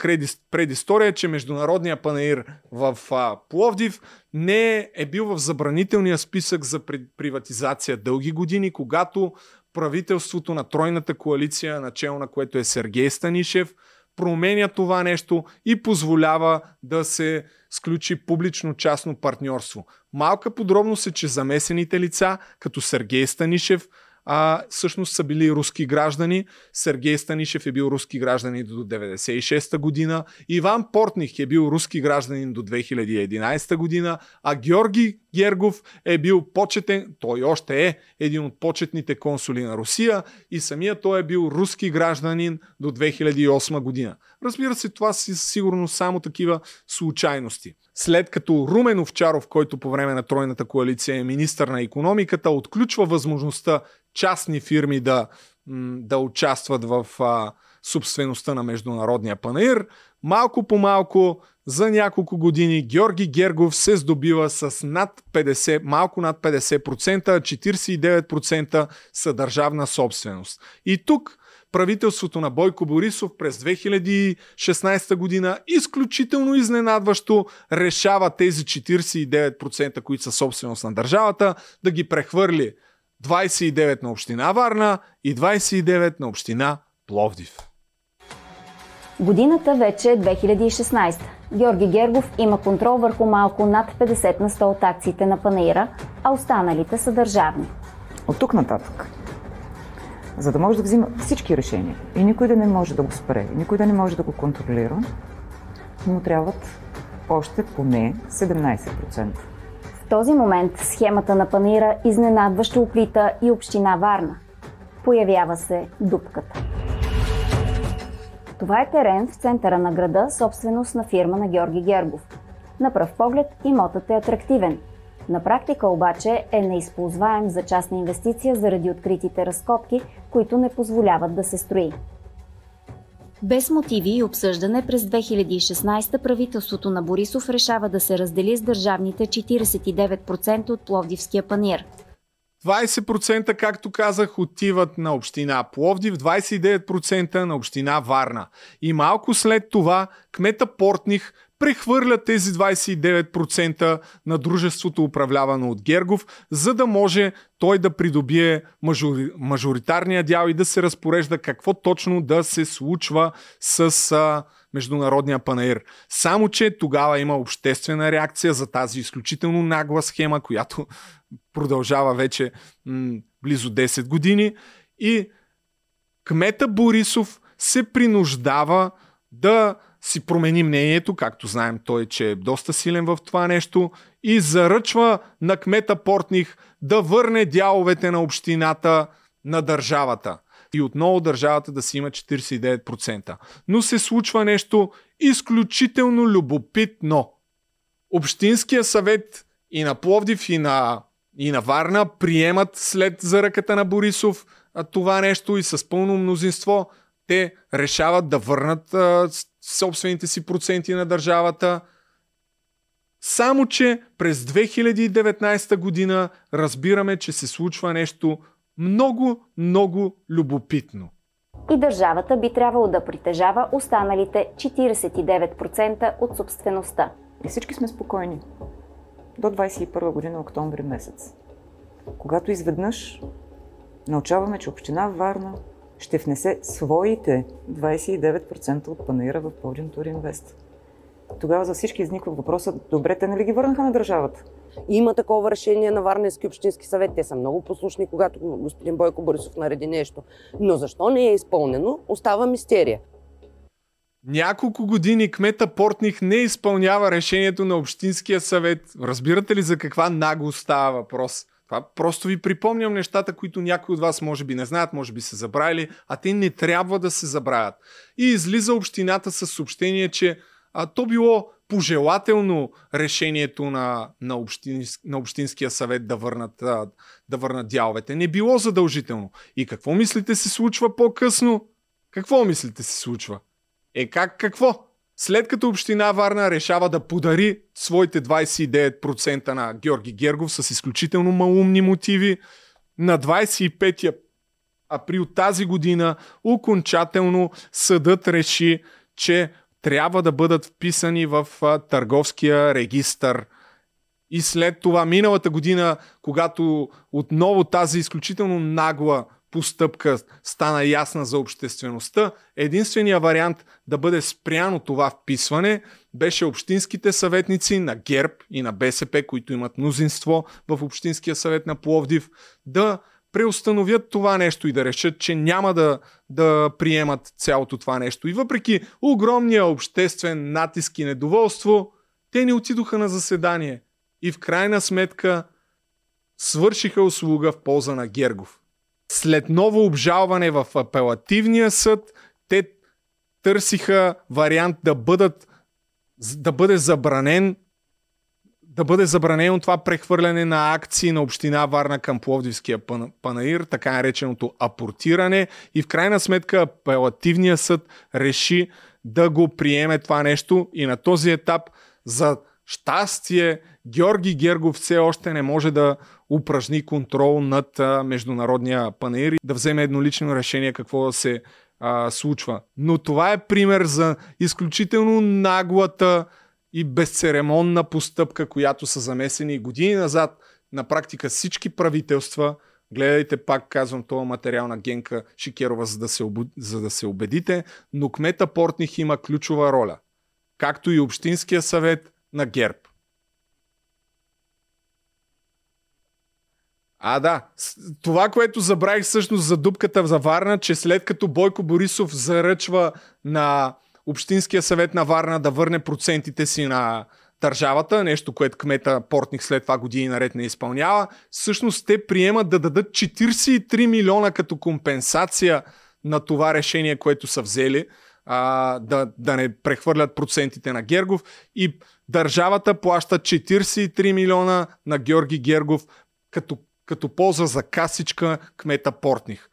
предистория че Международния панаир в а, Пловдив не е бил в забранителния списък за приватизация дълги години, когато правителството на Тройната коалиция, начало на което е Сергей Станишев, променя това нещо и позволява да се сключи публично-частно партньорство. Малка подробност е, че замесените лица, като Сергей Станишев, а всъщност са били руски граждани. Сергей Станишев е бил руски гражданин до 1996 година. Иван Портних е бил руски гражданин до 2011 година. А Георги Гергов е бил почетен, той още е един от почетните консули на Русия и самия той е бил руски гражданин до 2008 година. Разбира се, това си сигурно само такива случайности. След като Румен Овчаров, който по време на Тройната коалиция е министър на економиката, отключва възможността частни фирми да, да участват в а, собствеността на Международния панаир, малко по малко за няколко години Георги Гергов се здобива с над 50, малко над 50%, а 49% са държавна собственост. И тук правителството на Бойко Борисов през 2016 година изключително изненадващо решава тези 49%, които са собственост на държавата, да ги прехвърли 29 на община Варна и 29 на община Пловдив. Годината вече е 2016. Георги Гергов има контрол върху малко над 50 на 100 от акциите на панаира, а останалите са държавни. От тук нататък, за да може да взима всички решения и никой да не може да го спре, никой да не може да го контролира, му трябват още поне 17%. В този момент схемата на панира изненадващо оплита и община Варна. Появява се дупката. Това е терен в центъра на града, собственост на фирма на Георги Гергов. На пръв поглед имотът е атрактивен. На практика обаче е неизползваем за частна инвестиция заради откритите разкопки, които не позволяват да се строи. Без мотиви и обсъждане през 2016 правителството на Борисов решава да се раздели с държавните 49% от Пловдивския панир. 20% както казах отиват на община Пловдив, 29% на община Варна. И малко след това кмета Портних прехвърля тези 29% на дружеството управлявано от Гергов, за да може той да придобие мажори, мажоритарния дял и да се разпорежда какво точно да се случва с а, Международния панаир. Само, че тогава има обществена реакция за тази изключително нагла схема, която продължава вече м- близо 10 години и кмета Борисов се принуждава да си промени мнението, както знаем той, че е доста силен в това нещо и заръчва на кмета Портних да върне дяловете на общината на държавата. И отново държавата да си има 49%. Но се случва нещо изключително любопитно. Общинския съвет и на Пловдив и на, и на Варна приемат след заръката на Борисов това нещо и с пълно мнозинство те решават да върнат а, собствените си проценти на държавата. Само, че през 2019 година разбираме, че се случва нещо много, много любопитно. И държавата би трябвало да притежава останалите 49% от собствеността. И всички сме спокойни. До 21 година, октомври месец. Когато изведнъж научаваме, че община Варна ще внесе своите 29% от панаира в Плодин Туринвест. Тогава за всички изниква въпросът, добре, те нали ги върнаха на държавата? Има такова решение на Варненски общински съвет. Те са много послушни, когато господин Бойко Борисов нареди нещо. Но защо не е изпълнено, остава мистерия. Няколко години кмета Портних не изпълнява решението на Общинския съвет. Разбирате ли за каква наглост става въпрос? Това просто ви припомням нещата, които някои от вас може би не знаят, може би са забравили, а те не трябва да се забравят. И излиза общината с съобщение, че а, то било пожелателно решението на, на, общинс, на Общинския съвет да върнат, а, да върнат дяловете. Не било задължително. И какво мислите се случва по-късно? Какво мислите се случва? Е как какво? След като Община Варна решава да подари своите 29% на Георги Гергов с изключително малумни мотиви, на 25 април тази година окончателно съдът реши, че трябва да бъдат вписани в търговския регистър. И след това, миналата година, когато отново тази изключително нагла постъпка стана ясна за обществеността, единствения вариант да бъде спряно това вписване беше общинските съветници на ГЕРБ и на БСП, които имат мнозинство в Общинския съвет на Пловдив, да преустановят това нещо и да решат, че няма да, да приемат цялото това нещо. И въпреки огромния обществен натиск и недоволство, те не отидоха на заседание. И в крайна сметка свършиха услуга в полза на Гергов. След ново обжалване в апелативния съд, те търсиха вариант да бъдат да бъде забранен да бъде забранено това прехвърляне на акции на община Варна към Пловдивския панаир, така нареченото апортиране. И в крайна сметка апелативният съд реши да го приеме това нещо. И на този етап за щастие Георги Гергов все още не може да упражни контрол над а, международния панаир и да вземе еднолично решение какво да се а, случва. Но това е пример за изключително наглата и безцеремонна постъпка, която са замесени години назад. На практика всички правителства, гледайте пак, казвам, това материал на Генка Шикерова, за да се, обу... за да се убедите, но кмета Портних има ключова роля. както и Общинския съвет на ГЕРБ. А, да. Това, което забравих всъщност за дупката за Варна, че след като Бойко Борисов заръчва на Общинския съвет на Варна да върне процентите си на държавата, нещо, което кмета Портник след това години наред не изпълнява, всъщност те приемат да дадат 43 милиона като компенсация на това решение, което са взели, а, да, да не прехвърлят процентите на Гергов и държавата плаща 43 милиона на Георги Гергов като, като полза за касичка кмета Портних.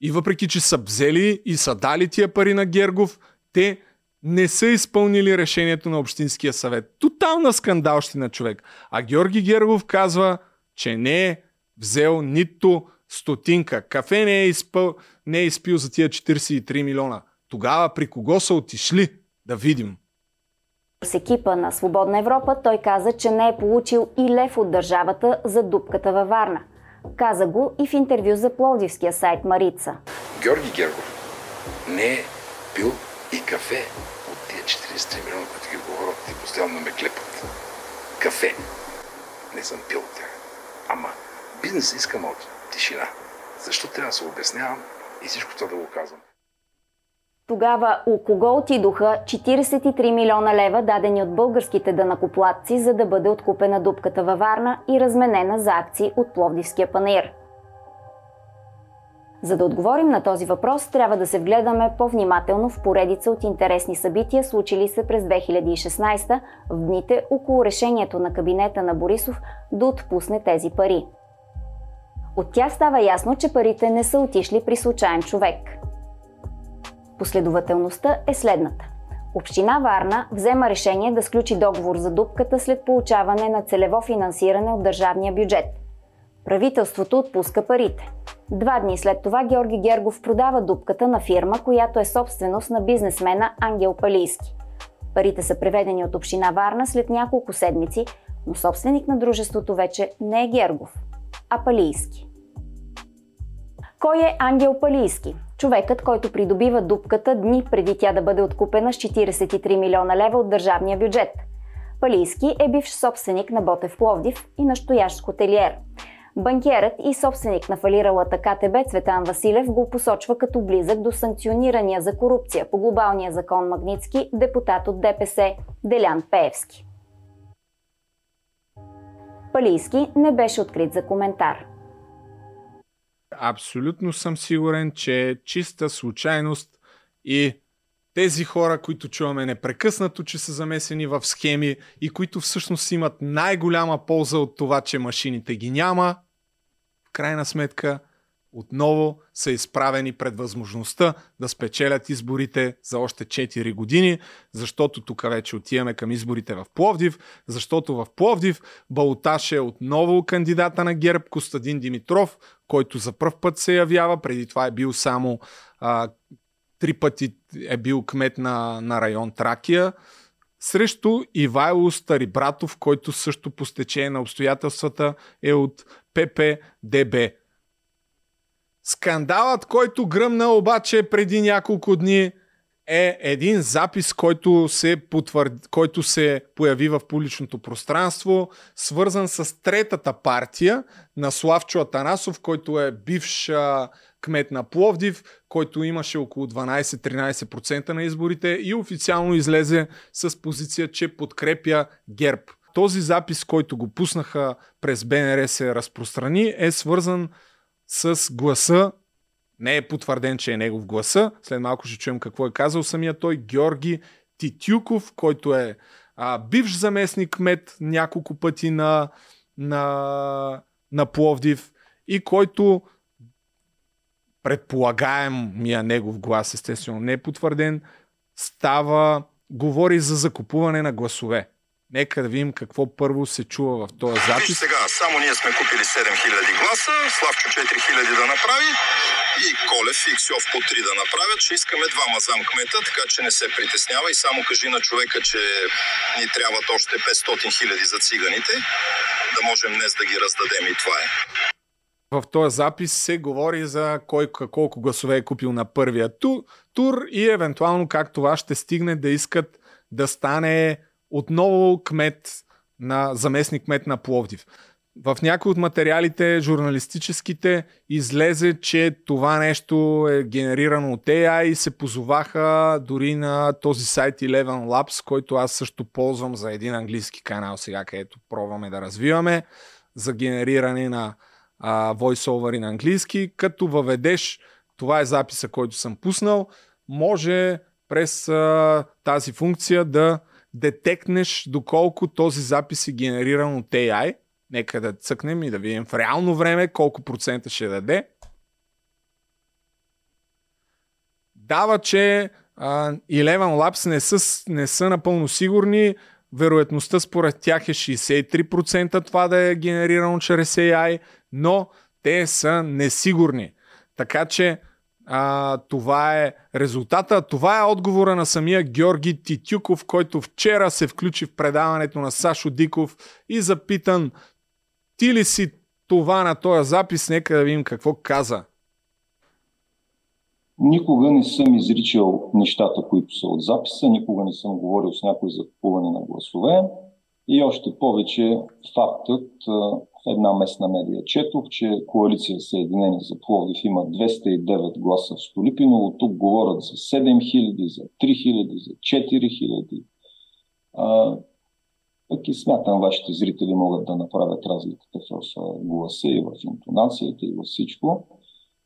И въпреки, че са взели и са дали тия пари на Гергов, те не са изпълнили решението на Общинския съвет. Тотална скандалщина човек. А Георги Гергов казва, че не е взел нито стотинка. Кафе не е, изпъл... не е изпил за тия 43 милиона. Тогава при кого са отишли? Да видим. С екипа на Свободна Европа той каза, че не е получил и лев от държавата за дупката във Варна. Каза го и в интервю за пловдивския сайт Марица. Георги Гергов не е пил и кафе от тия 43 милиона, които ги говорят и постоянно ме клепат. Кафе. Не съм пил от тях. Ама бизнес иска от тишина. Защо трябва да се обяснявам и всичко това да го казвам? Тогава у кого отидоха 43 милиона лева, дадени от българските дънакоплатци, за да бъде откупена дупката във Варна и разменена за акции от Пловдивския панир? За да отговорим на този въпрос, трябва да се вгледаме по-внимателно в поредица от интересни събития, случили се през 2016 в дните около решението на кабинета на Борисов да отпусне тези пари. От тях става ясно, че парите не са отишли при случайен човек. Последователността е следната. Община Варна взема решение да сключи договор за дупката след получаване на целево финансиране от държавния бюджет. Правителството отпуска парите. Два дни след това Георги Гергов продава дупката на фирма, която е собственост на бизнесмена Ангел Палийски. Парите са преведени от община Варна след няколко седмици, но собственик на дружеството вече не е Гергов, а Палийски. Кой е Ангел Палийски? Човекът, който придобива дупката дни преди тя да бъде откупена с 43 милиона лева от държавния бюджет. Палийски е бивш собственик на Ботев Пловдив и настоящ хотелиер. Банкерът и собственик на фалиралата КТБ Цветан Василев го посочва като близък до санкционирания за корупция по глобалния закон Магницки депутат от ДПС Делян Пеевски. Палийски не беше открит за коментар. Абсолютно съм сигурен, че е чиста случайност и тези хора, които чуваме непрекъснато, че са замесени в схеми и които всъщност имат най-голяма полза от това, че машините ги няма, крайна сметка отново са изправени пред възможността да спечелят изборите за още 4 години, защото тук вече отиваме към изборите в Пловдив, защото в Пловдив Балоташ е отново кандидата на ГЕРБ Костадин Димитров, който за първ път се явява, преди това е бил само а, три пъти е бил кмет на, на район Тракия, срещу Ивайло Старибратов, който също по стечение на обстоятелствата е от ППДБ. Скандалът, който гръмна обаче преди няколко дни е един запис, който се, потвърд... който се появи в публичното пространство, свързан с третата партия на Славчо Атанасов, който е бивш а, кмет на Пловдив, който имаше около 12-13% на изборите и официално излезе с позиция, че подкрепя ГЕРБ. Този запис, който го пуснаха през БНР се разпространи, е свързан с гласа не е потвърден, че е негов гласа. След малко ще чуем какво е казал самия той. Георги Титюков, който е а, бивш заместник мед няколко пъти на, на, на Пловдив и който предполагаемия негов глас, естествено не е потвърден, става, говори за закупуване на гласове. Нека да видим какво първо се чува в този запис. Виж сега, само ние сме купили 7000 гласа, Славчо 4000 да направи и Колев и Ксьов по 3 да направят. Ще искаме двама замкмета, така че не се притеснява и само кажи на човека, че ни трябват още 500 хиляди за циганите, да можем днес да ги раздадем и това е. В този запис се говори за кой колко гласове е купил на първия тур и евентуално как това ще стигне да искат да стане отново кмет на заместник кмет на Пловдив. В някои от материалите, журналистическите, излезе, че това нещо е генерирано от AI и се позоваха дори на този сайт Eleven Labs, който аз също ползвам за един английски канал сега, където пробваме да развиваме за генериране на а, voiceover на английски. Като въведеш, това е записа, който съм пуснал, може през а, тази функция да детекнеш доколко този запис е генериран от AI – Нека да цъкнем и да видим в реално време колко процента ще даде. Дава, че uh, Eleven Labs не са, не са напълно сигурни. Вероятността според тях е 63% това да е генерирано чрез AI, но те са несигурни. Така че а, това е резултата. Това е отговора на самия Георги Титюков, който вчера се включи в предаването на Сашо Диков и запитан ти ли си това на този запис? Нека да видим какво каза. Никога не съм изричал нещата, които са от записа, никога не съм говорил с някой за купуване на гласове. И още повече фактът, една местна медия четох, че коалиция Съединени за Пловдив има 209 гласа в Столипиново. Тук говорят за 7000, за 3000, за 4000. Пък и смятам, вашите зрители могат да направят разликата в гласа и в интонацията и във всичко.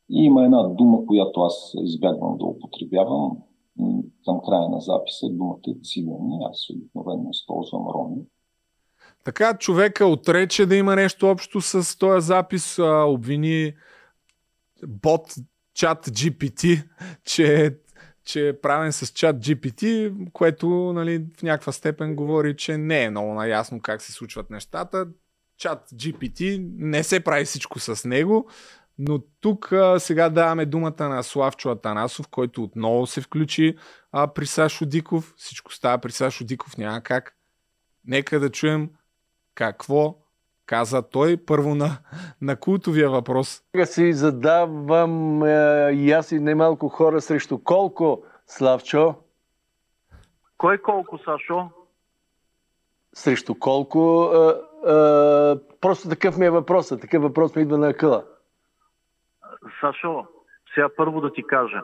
И има една дума, която аз избягвам да употребявам към края на записа. Думата е цигани. Аз обикновено използвам роми. Така човека отрече да има нещо общо с този запис, обвини бот чат GPT, че че е правен с чат GPT, което нали, в някаква степен говори, че не е много наясно как се случват нещата. Чат GPT не се прави всичко с него, но тук а, сега даваме думата на Славчо Атанасов, който отново се включи а, при Сашо Диков. Всичко става при Сашо Диков, няма как. Нека да чуем какво каза той първо на, на култовия въпрос. Сега си задавам е, и аз и немалко хора срещу колко, Славчо? Кой колко, Сашо? Срещу колко? Е, е, просто такъв ми е въпросът. Такъв въпрос ми идва на акъла. Сашо, сега първо да ти кажа.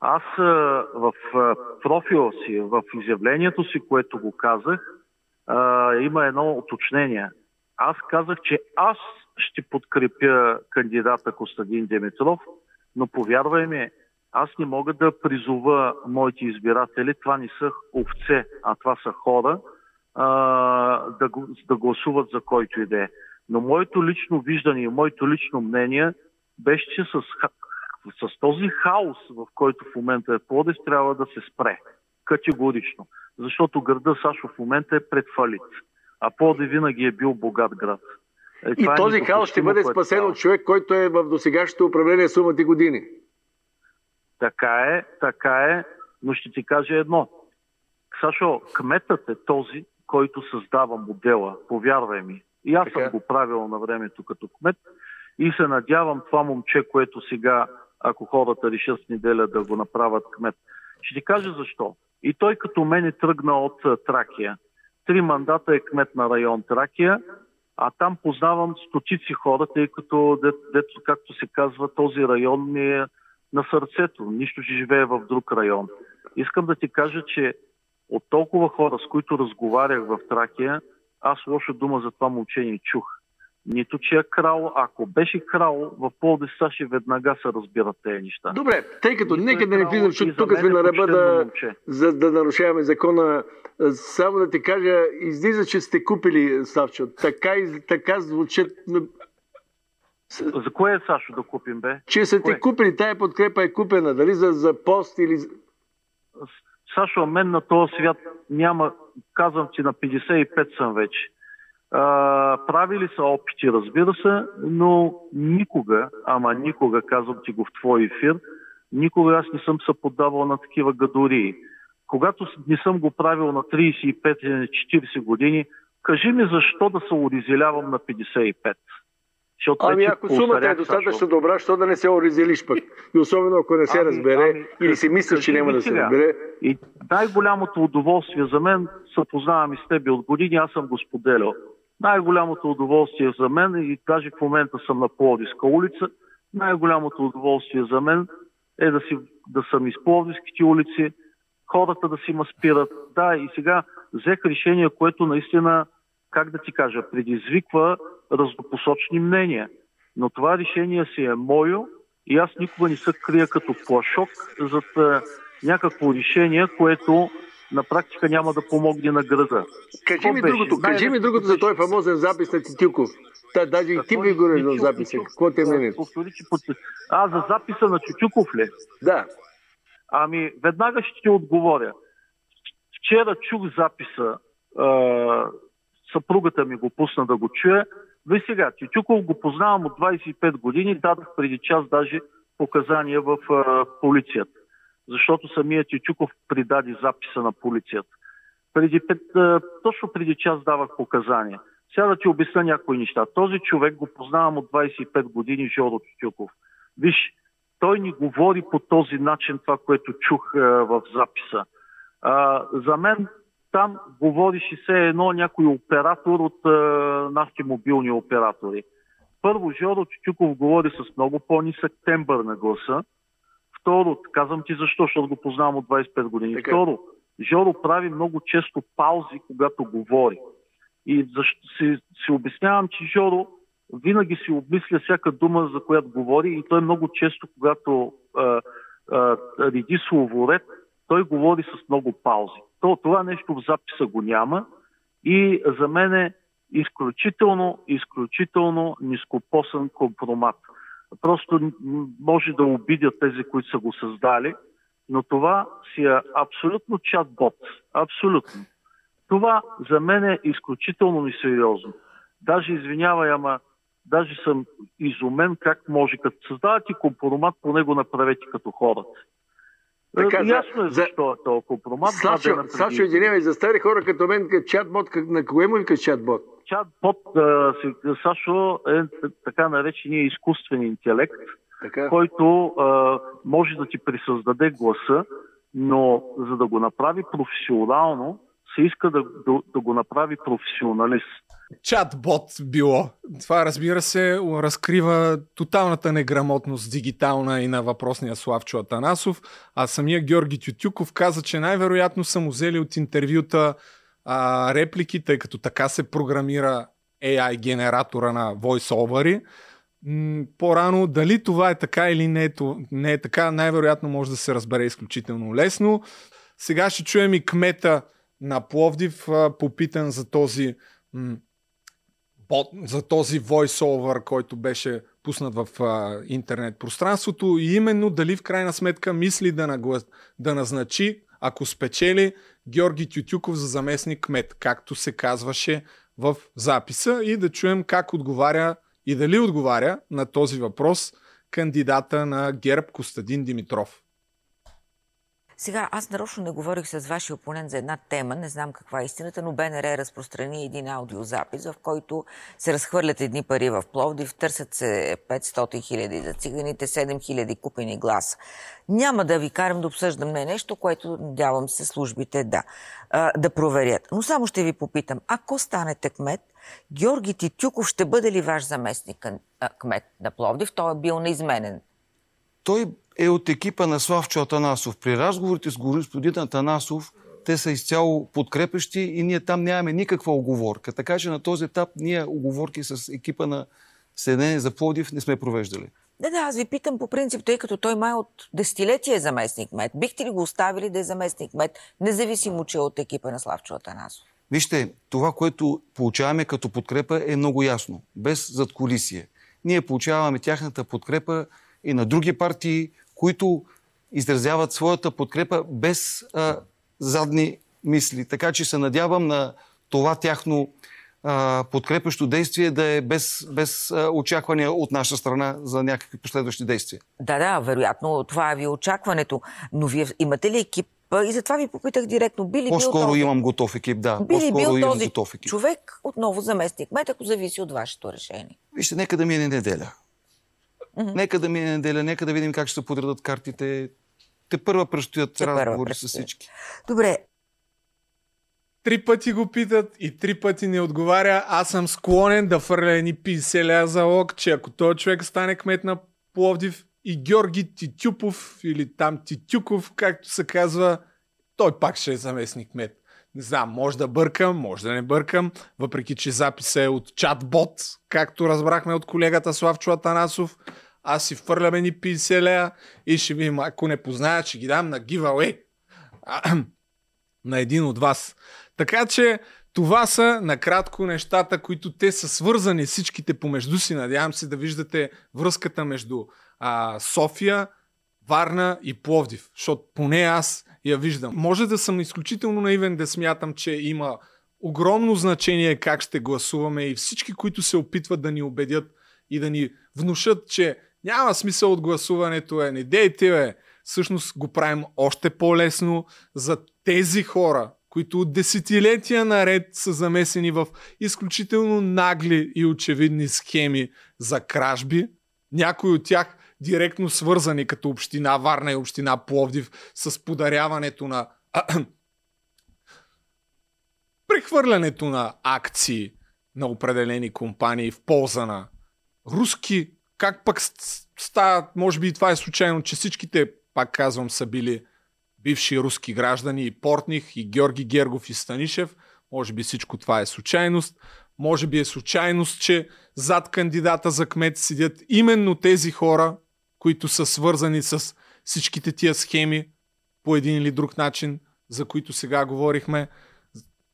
Аз е, в е, профила си, в изявлението си, което го казах, е, има едно уточнение – аз казах, че аз ще подкрепя кандидата Костадин Димитров, но повярвай ми, аз не мога да призова моите избиратели, това не са овце, а това са хора, а, да, да гласуват за който и да е. Но моето лично виждане и моето лично мнение беше, че с, с този хаос, в който в момента е Плодив, трябва да се спре. Категорично. Защото града Сашо в момента е пред фалит а Пловдив винаги е бил богат град. Е, и е този хаос ще бъде спасен от човек, който е в досегашното управление сумати години. Така е, така е, но ще ти кажа едно. Сашо, кметът е този, който създава модела, повярвай ми. И аз така. съм го правил на времето като кмет и се надявам това момче, което сега, ако хората решат с неделя да го направят кмет. Ще ти кажа защо. И той като мен е тръгна от Тракия три мандата е кмет на район Тракия, а там познавам стотици хора, тъй като, дето, както се казва, този район ми е на сърцето. Нищо, че живее в друг район. Искам да ти кажа, че от толкова хора, с които разговарях в Тракия, аз лоша дума за това момче не чух нито че е крал. Ако беше крал, в Пловдив Саши веднага се разбират тези неща. Добре, тъй като нито нека е да не влизам, защото тук сме на ръба да, за да нарушаваме закона. Само да ти кажа, излиза, че сте купили, Савчо. Така, така звучат за кое е, Сашо, да купим, бе? Че са ти купили, тая подкрепа е купена, дали за, за пост или... Сашо, мен на този свят няма, казвам ти, на 55 съм вече. А, правили са опити, разбира се, но никога, ама никога, казвам ти го в твой ефир, никога аз не съм се поддавал на такива гадории. Когато не съм го правил на 35-40 години, кажи ми защо да се урезелявам на 55. Защото ами ако сумата е достатъчно добра, що да не се оризелиш пък? И особено ако не се ами, разбере ами, или си мислиш, че няма да се разбере. И най-голямото удоволствие за мен, съпознавам и с теб от години, аз съм го споделял. Най-голямото удоволствие за мен, и даже в момента съм на Плодиска улица, най-голямото удоволствие за мен е да, си, да съм из Пловдивските улици, хората да си ма спират. Да, и сега взех решение, което наистина, как да ти кажа, предизвиква разнопосочни мнения. Но това решение си е мое и аз никога не се крия като плашок зад някакво решение, което на практика няма да помогне на града. Кажи ми другото, кажи ми другото за този фамозен запис на Титюков. Та, даже и ти ми го в записа. Какво те мене? А, за записа на Чучуков ли? Да. Ами, веднага ще ти отговоря. Вчера чух записа, а, съпругата ми го пусна да го чуе. Ви сега, Чучуков го познавам от 25 години, дадах преди час даже показания в а, полицията. Защото самият Чучуков придаде записа на полицията. Преди, точно преди час давах показания. Сега да ти обясня някои неща. Този човек го познавам от 25 години, Жоро Чучуков. Виж, той ни говори по този начин това, което чух а, в записа. А, за мен там говорише се едно някой оператор от а, нашите мобилни оператори. Първо, Жоро Чучуков говори с много по-нисък тембър на гласа. Второ, казвам ти защо, защото го познавам от 25 години. Така. Второ, Жоро прави много често паузи, когато говори. И защо си, си обяснявам, че Жоро винаги си обмисля всяка дума, за която говори и той много често, когато а, а, реди словоред, той говори с много паузи. То, това нещо в записа го няма и за мен е изключително, изключително нископосан компромат. Просто може да обидят тези, които са го създали, но това си е абсолютно чат-бот. Абсолютно. Това за мен е изключително несериозно. Даже извинявай, ама даже съм изумен как може, като създавате компромат, поне го направете като хората. Така, е, Ясно е защо е този компромат. Сашо, Сашо, извинявай, за стари хора като мен, като чатбот, на кое му викаш чатбот? Чатбот, Сашо, е така наречения изкуствен интелект, така. който а, може да ти присъздаде гласа, но за да го направи професионално, се иска да, да, да го направи професионалист. Чатбот било. Това, разбира се, разкрива тоталната неграмотност дигитална и на въпросния Славчо Атанасов. А самия Георги Тютюков каза, че най-вероятно са му взели от интервюта а, реплики, тъй като така се програмира AI генератора на voice по-рано. Дали това е така или не е, не е така, най-вероятно може да се разбере изключително лесно. Сега ще чуем и кмета на Пловдив, попитан за този за този voice-over, който беше пуснат в а, интернет пространството и именно дали в крайна сметка мисли да, наглас, да назначи, ако спечели, Георги Тютюков за заместник кмет, както се казваше в записа и да чуем как отговаря и дали отговаря на този въпрос кандидата на ГЕРБ Костадин Димитров. Сега, аз нарочно не говорих с вашия опонент за една тема, не знам каква е истината, но БНР разпространи един аудиозапис, в който се разхвърлят едни пари в Пловдив, търсят се 500 хиляди за циганите, 7 хиляди купени гласа. Няма да ви карам да обсъждам не нещо, което надявам се службите да, да проверят. Но само ще ви попитам, ако станете кмет, Георги Титюков ще бъде ли ваш заместник кмет на Пловдив? Той е бил неизменен. Той е от екипа на Славчо Атанасов. При разговорите с господин Атанасов те са изцяло подкрепещи и ние там нямаме никаква оговорка. Така че на този етап ние оговорки с екипа на Съединение за Плодив не сме провеждали. Да, да, аз ви питам по принцип, тъй като той май от десетилетие е заместник мед. Бихте ли го оставили да е заместник мед, независимо, че е от екипа на Славчо Атанасов? Вижте, това, което получаваме като подкрепа е много ясно, без задколисие. Ние получаваме тяхната подкрепа и на други партии, които изразяват своята подкрепа без а, задни мисли. Така че се надявам на това тяхно а, подкрепащо действие да е без, без а, очаквания от наша страна за някакви последващи действия. Да, да, вероятно това е ви очакването. Но вие имате ли екип и затова ви попитах директно. Би ли По-скоро бил имам готов екип, да. Би ли бил имам този готов екип. човек отново заместник мет, ако зависи от вашето решение? Вижте, нека да мине неделя. Mm-hmm. Нека да мине неделя, нека да видим как ще се подредат картите. Те първа предстоят разговори с всички. Добре, Три пъти го питат и три пъти не отговаря. Аз съм склонен да фърля едни 50 ля за лок, че ако този човек стане кмет на Пловдив и Георги Титюпов или там Титюков, както се казва, той пак ще е заместник кмет. Не знам, може да бъркам, може да не бъркам, въпреки че записа е от чатбот, както разбрахме от колегата Славчо Атанасов. Аз си фърлям ни 50 лея и ще видим, ако не позная, ще ги дам на giveaway на един от вас. Така че това са накратко нещата, които те са свързани всичките помежду си. Надявам се да виждате връзката между а, София, Варна и Пловдив, защото поне аз я виждам. Може да съм изключително наивен да смятам, че има огромно значение как ще гласуваме и всички, които се опитват да ни убедят и да ни внушат, че няма смисъл от гласуването, е, не дейте, бе. Всъщност го правим още по-лесно за тези хора, които от десетилетия наред са замесени в изключително нагли и очевидни схеми за кражби. Някои от тях директно свързани като община Варна и община Пловдив с подаряването на прехвърлянето на акции на определени компании в полза на руски. Как пък става, може би това е случайно, че всичките, пак казвам, са били бивши руски граждани и Портних, и Георги Гергов и Станишев. Може би всичко това е случайност. Може би е случайност, че зад кандидата за кмет седят именно тези хора, които са свързани с всичките тия схеми по един или друг начин, за които сега говорихме.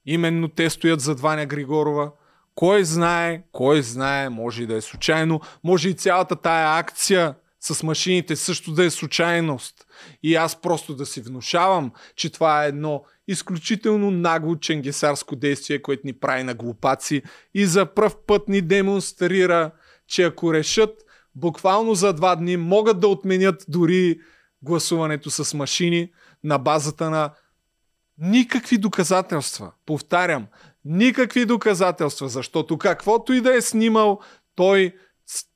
Именно те стоят зад Ваня Григорова. Кой знае, кой знае, може и да е случайно, може и цялата тая акция с машините също да е случайност. И аз просто да си внушавам, че това е едно изключително нагло ченгесарско действие, което ни прави на глупаци и за пръв път ни демонстрира, че ако решат, буквално за два дни могат да отменят дори гласуването с машини на базата на никакви доказателства. Повтарям, никакви доказателства, защото каквото и да е снимал, той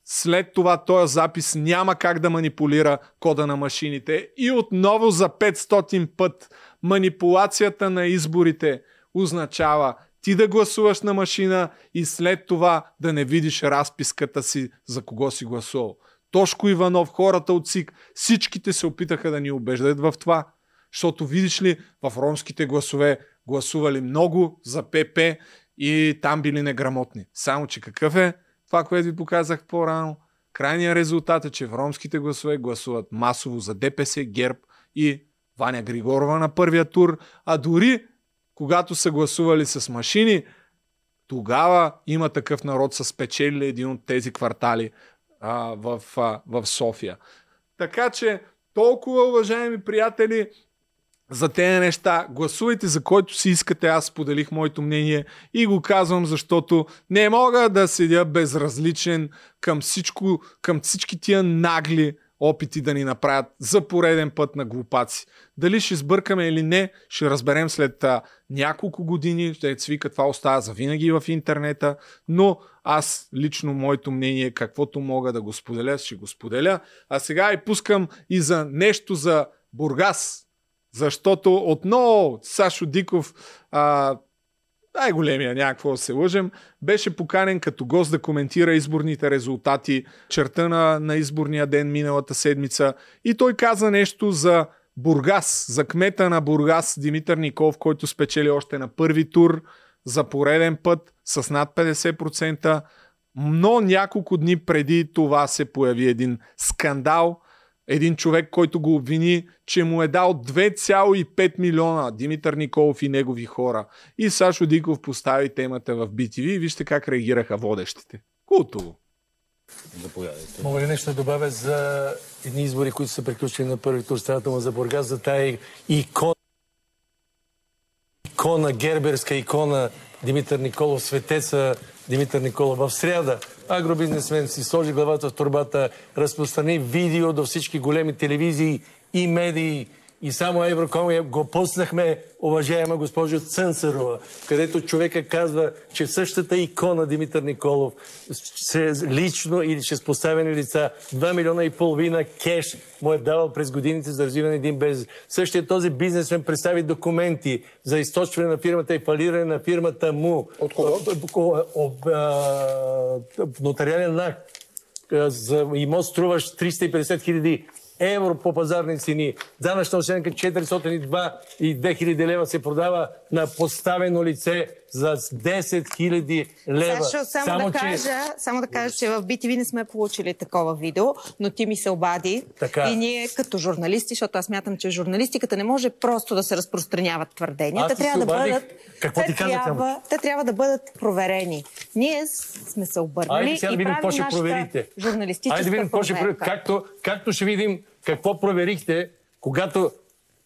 след това този запис няма как да манипулира кода на машините. И отново за 500 път манипулацията на изборите означава ти да гласуваш на машина и след това да не видиш разписката си за кого си гласувал. Тошко Иванов, хората от СИК, всичките се опитаха да ни убеждат в това. Защото видиш ли, в ромските гласове гласували много за ПП и там били неграмотни. Само, че какъв е това, което ви показах по-рано. Крайният резултат е, че в ромските гласове гласуват масово за ДПС, ГЕРБ и Ваня Григорова на първия тур, а дори когато са гласували с машини, тогава има такъв народ с спечелили един от тези квартали а, в, а, в София. Така че, толкова, уважаеми приятели, за тези неща. Гласувайте за който си искате. Аз споделих моето мнение и го казвам, защото не мога да седя безразличен към, всичко, към всички тия нагли опити да ни направят за пореден път на глупаци. Дали ще сбъркаме или не, ще разберем след а, няколко години. Ще свика това остава за винаги в интернета, но аз лично моето мнение, каквото мога да го споделя, ще го споделя. А сега и пускам и за нещо за Бургас, защото отново Сашо Диков, а, най-големия, някакво да се лъжем, беше поканен като гост да коментира изборните резултати, черта на, на изборния ден миналата седмица. И той каза нещо за Бургас, за кмета на Бургас Димитър Николов, който спечели още на първи тур за пореден път с над 50%, но няколко дни преди това се появи един скандал – един човек, който го обвини, че му е дал 2,5 милиона Димитър Николов и негови хора. И Сашо Диков постави темата в BTV и вижте как реагираха водещите. Култово. Заповядайте. Мога ли нещо да добавя за едни избори, които са приключили на първи тур страната му за Бургас, за тая икона, икона, герберска икона Димитър Николов, светеца Димитър Николов в среда агробизнесмен си сложи главата в турбата, разпространи видео до всички големи телевизии и медии и само Евроком го пуснахме, уважаема госпожо Цънцарова, където човека казва, че същата икона Димитър Николов се лично или чрез поставени лица 2 милиона и половина кеш му е давал през годините за развиване един без. Същия този бизнесмен представи документи за източване на фирмата и фалиране на фирмата му. От кого? Нотариален акт за имот струваш 350 хиляди евро по пазарни цени. Данъчна оценка 402 и 2000 лева се продава на поставено лице за 10 000 лева. Сашо, само, само, да кажа, че... само да кажа, че в BTV не сме получили такова видео, но ти ми се обади. Така. И ние като журналисти, защото аз мятам, че журналистиката не може просто да се разпространяват твърдения. Те трябва да бъдат... Какво те, ти трябва, те трябва да бъдат проверени. Ние сме се обърнали Айде, сега и правим ще проверите. журналистическа Айде да видим какво ще проверите. Както, както ще видим какво проверихте, когато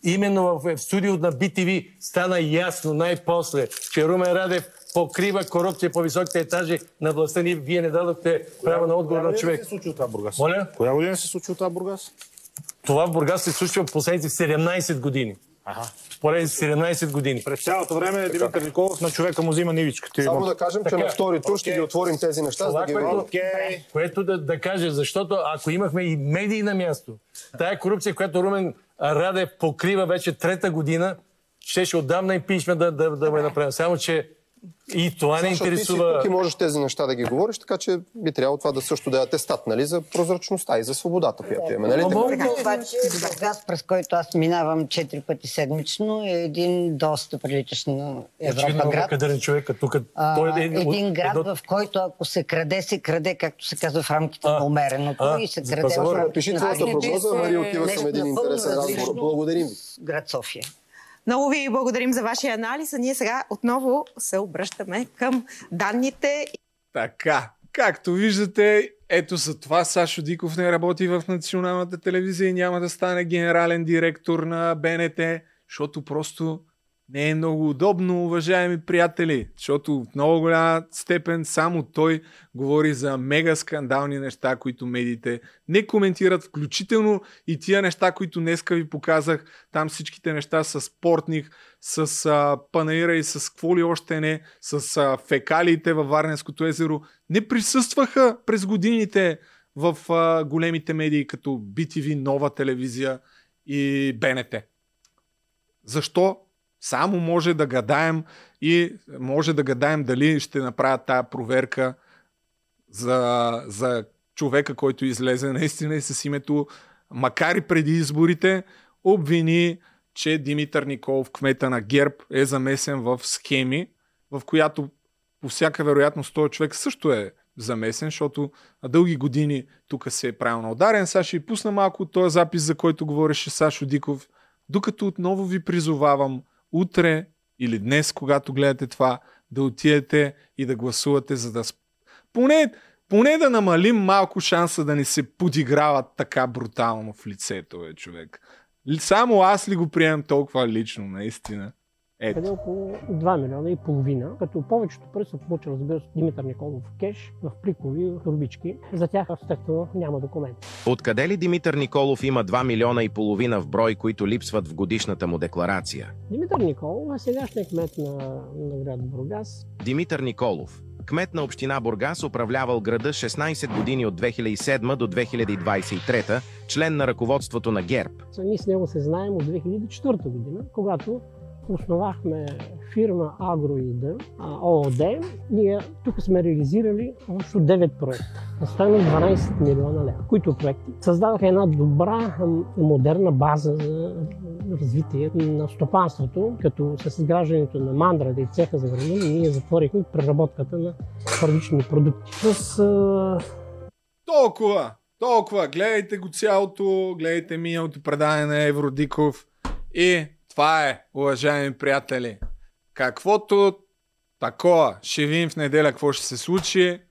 именно в, студиото на BTV стана ясно най-после, че Румен Радев покрива корупция по високите етажи на властта ни. Вие не дадохте право на отговор на човек. Коя се случи това Бургас? Моля? Коя година се случи това Бургас? Това в Бургас се случва в последните 17 години. Ага. Поредни 17 години. През цялото време Димитър Николов на човека му взима нивичката. Само да кажем, че на втори тур ще ги отворим тези неща, за да ги което, okay. което да, да каже, защото ако имахме и медии на място, тая корупция, която Румен Радев покрива вече трета година, щеше отдавна и пишме да, да, да ме направим. Само, че и това не интересува... Ти си тук и можеш тези неща да ги говориш, така че би трябвало това да също да е атестат, нали, за прозрачността и за свободата, която имаме. Нали? Така, обаче, Бургас, през който аз минавам четири пъти седмично, е един доста приличащ на Европа град. Кадърен човек, тук той е един град, едно... в който ако се краде, се краде, както се казва в рамките на умереното а, и се краде Пиши твоята прогноза, Мария отива към един интересен разговор. Благодарим ви. Град София. Много ви благодарим за вашия анализ, а ние сега отново се обръщаме към данните. Така, както виждате, ето за това Сашо Диков не работи в националната телевизия и няма да стане генерален директор на БНТ, защото просто не е много удобно, уважаеми приятели, защото в много голяма степен само той говори за мега скандални неща, които медиите не коментират, включително и тия неща, които днеска ви показах, там всичките неща с спортник, с а, панаира и с какво ли още не, с а, фекалиите във Варненското езеро, не присъстваха през годините в а, големите медии, като BTV, Нова телевизия и БНТ. Защо? Само може да гадаем и може да гадаем дали ще направят тая проверка за, за човека, който излезе наистина и с името, макар и преди изборите, обвини, че Димитър Николов, кмета на ГЕРБ, е замесен в схеми, в която по всяка вероятност този човек също е замесен, защото дълги години тук се е правил на ударен. Сега ще ви пусна малко от този запис, за който говореше Сашо Диков, докато отново ви призовавам утре или днес, когато гледате това, да отидете и да гласувате, за да поне, поне да намалим малко шанса да ни се подиграват така брутално в лицето, бе, човек. Само аз ли го приемам толкова лично, наистина? Ето. Къде около 2 милиона и половина, като повечето пари са получили, разбира се, Димитър Николов в кеш, в пликови, в рубички. За тях естествено няма документи. Откъде ли Димитър Николов има 2 милиона и половина в брой, които липсват в годишната му декларация? Димитър Николов е сегашният кмет на, на град Бургас. Димитър Николов, кмет на община Бургас, управлявал града 16 години от 2007 до 2023, член на ръководството на ГЕРБ. Ние с него се знаем от 2004 година, когато основахме фирма Агроид ООД. Ние тук сме реализирали общо 9 проекта на стоеност 12 милиона лева, които проекти създадаха една добра, модерна база за развитие на стопанството, като с изграждането на мандрата и цеха за градини, ние затворихме преработката на първични продукти. С, а... Толкова! Толкова! Гледайте го цялото, гледайте миналото предание на Евродиков и това е, уважаеми приятели. Каквото такова ще видим в неделя какво ще се случи,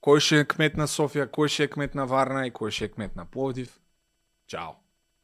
кой ще е кмет на София, кой ще е кмет на Варна и кой ще е кмет на Пловдив. Чао!